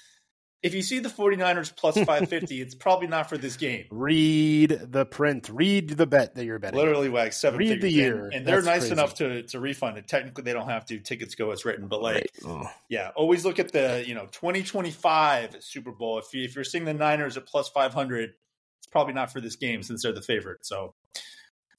If you see the 49ers plus 550, it's probably not for this game. Read the print. Read the bet that you're betting. Literally, Wags seven Read figures. the year. And, and they're nice crazy. enough to, to refund it. Technically, they don't have to. Tickets go as written. But, like, right. oh. yeah, always look at the, you know, 2025 Super Bowl. If, you, if you're seeing the Niners at plus 500, it's probably not for this game since they're the favorite. So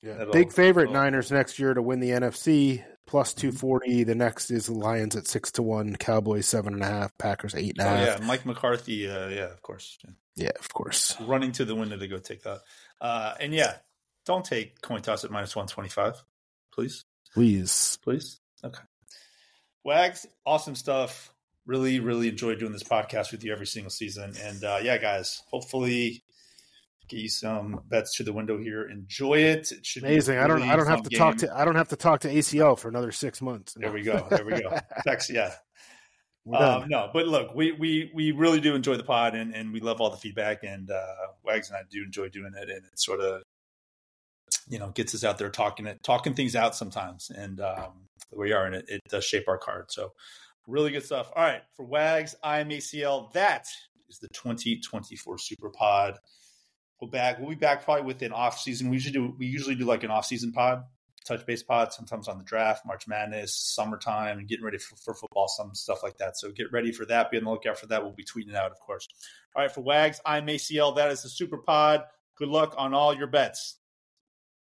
yeah. Big favorite Niners next year to win the NFC plus mm-hmm. two forty. The next is the Lions at six to one, Cowboys seven and a half, Packers eight and oh. Yeah, Mike McCarthy. Uh, yeah, of course. Yeah. yeah. of course. Running to the window to go take that. Uh, and yeah, don't take coin toss at minus one twenty five, please. Please, please. Okay. Wags, awesome stuff. Really, really enjoy doing this podcast with you every single season. And uh, yeah, guys, hopefully some bets to the window here. Enjoy it. it Amazing. I don't. I don't have to game. talk to. I don't have to talk to ACL for another six months. No. There we go. There we go. Text, yeah. Um, no, but look, we, we we really do enjoy the pod, and, and we love all the feedback. And uh, Wags and I do enjoy doing it, and it sort of you know gets us out there talking it, talking things out sometimes. And um, we are, and it, it does shape our card. So really good stuff. All right, for Wags, I'm ACL. That is the 2024 Super Pod we'll back. We'll be back probably within off season. We usually do. We usually do like an off season pod, touch base pod. Sometimes on the draft, March Madness, summertime, and getting ready for, for football, some stuff like that. So get ready for that. Be on the lookout for that. We'll be tweeting out, of course. All right, for Wags, I'm ACL. That is the Super Pod. Good luck on all your bets.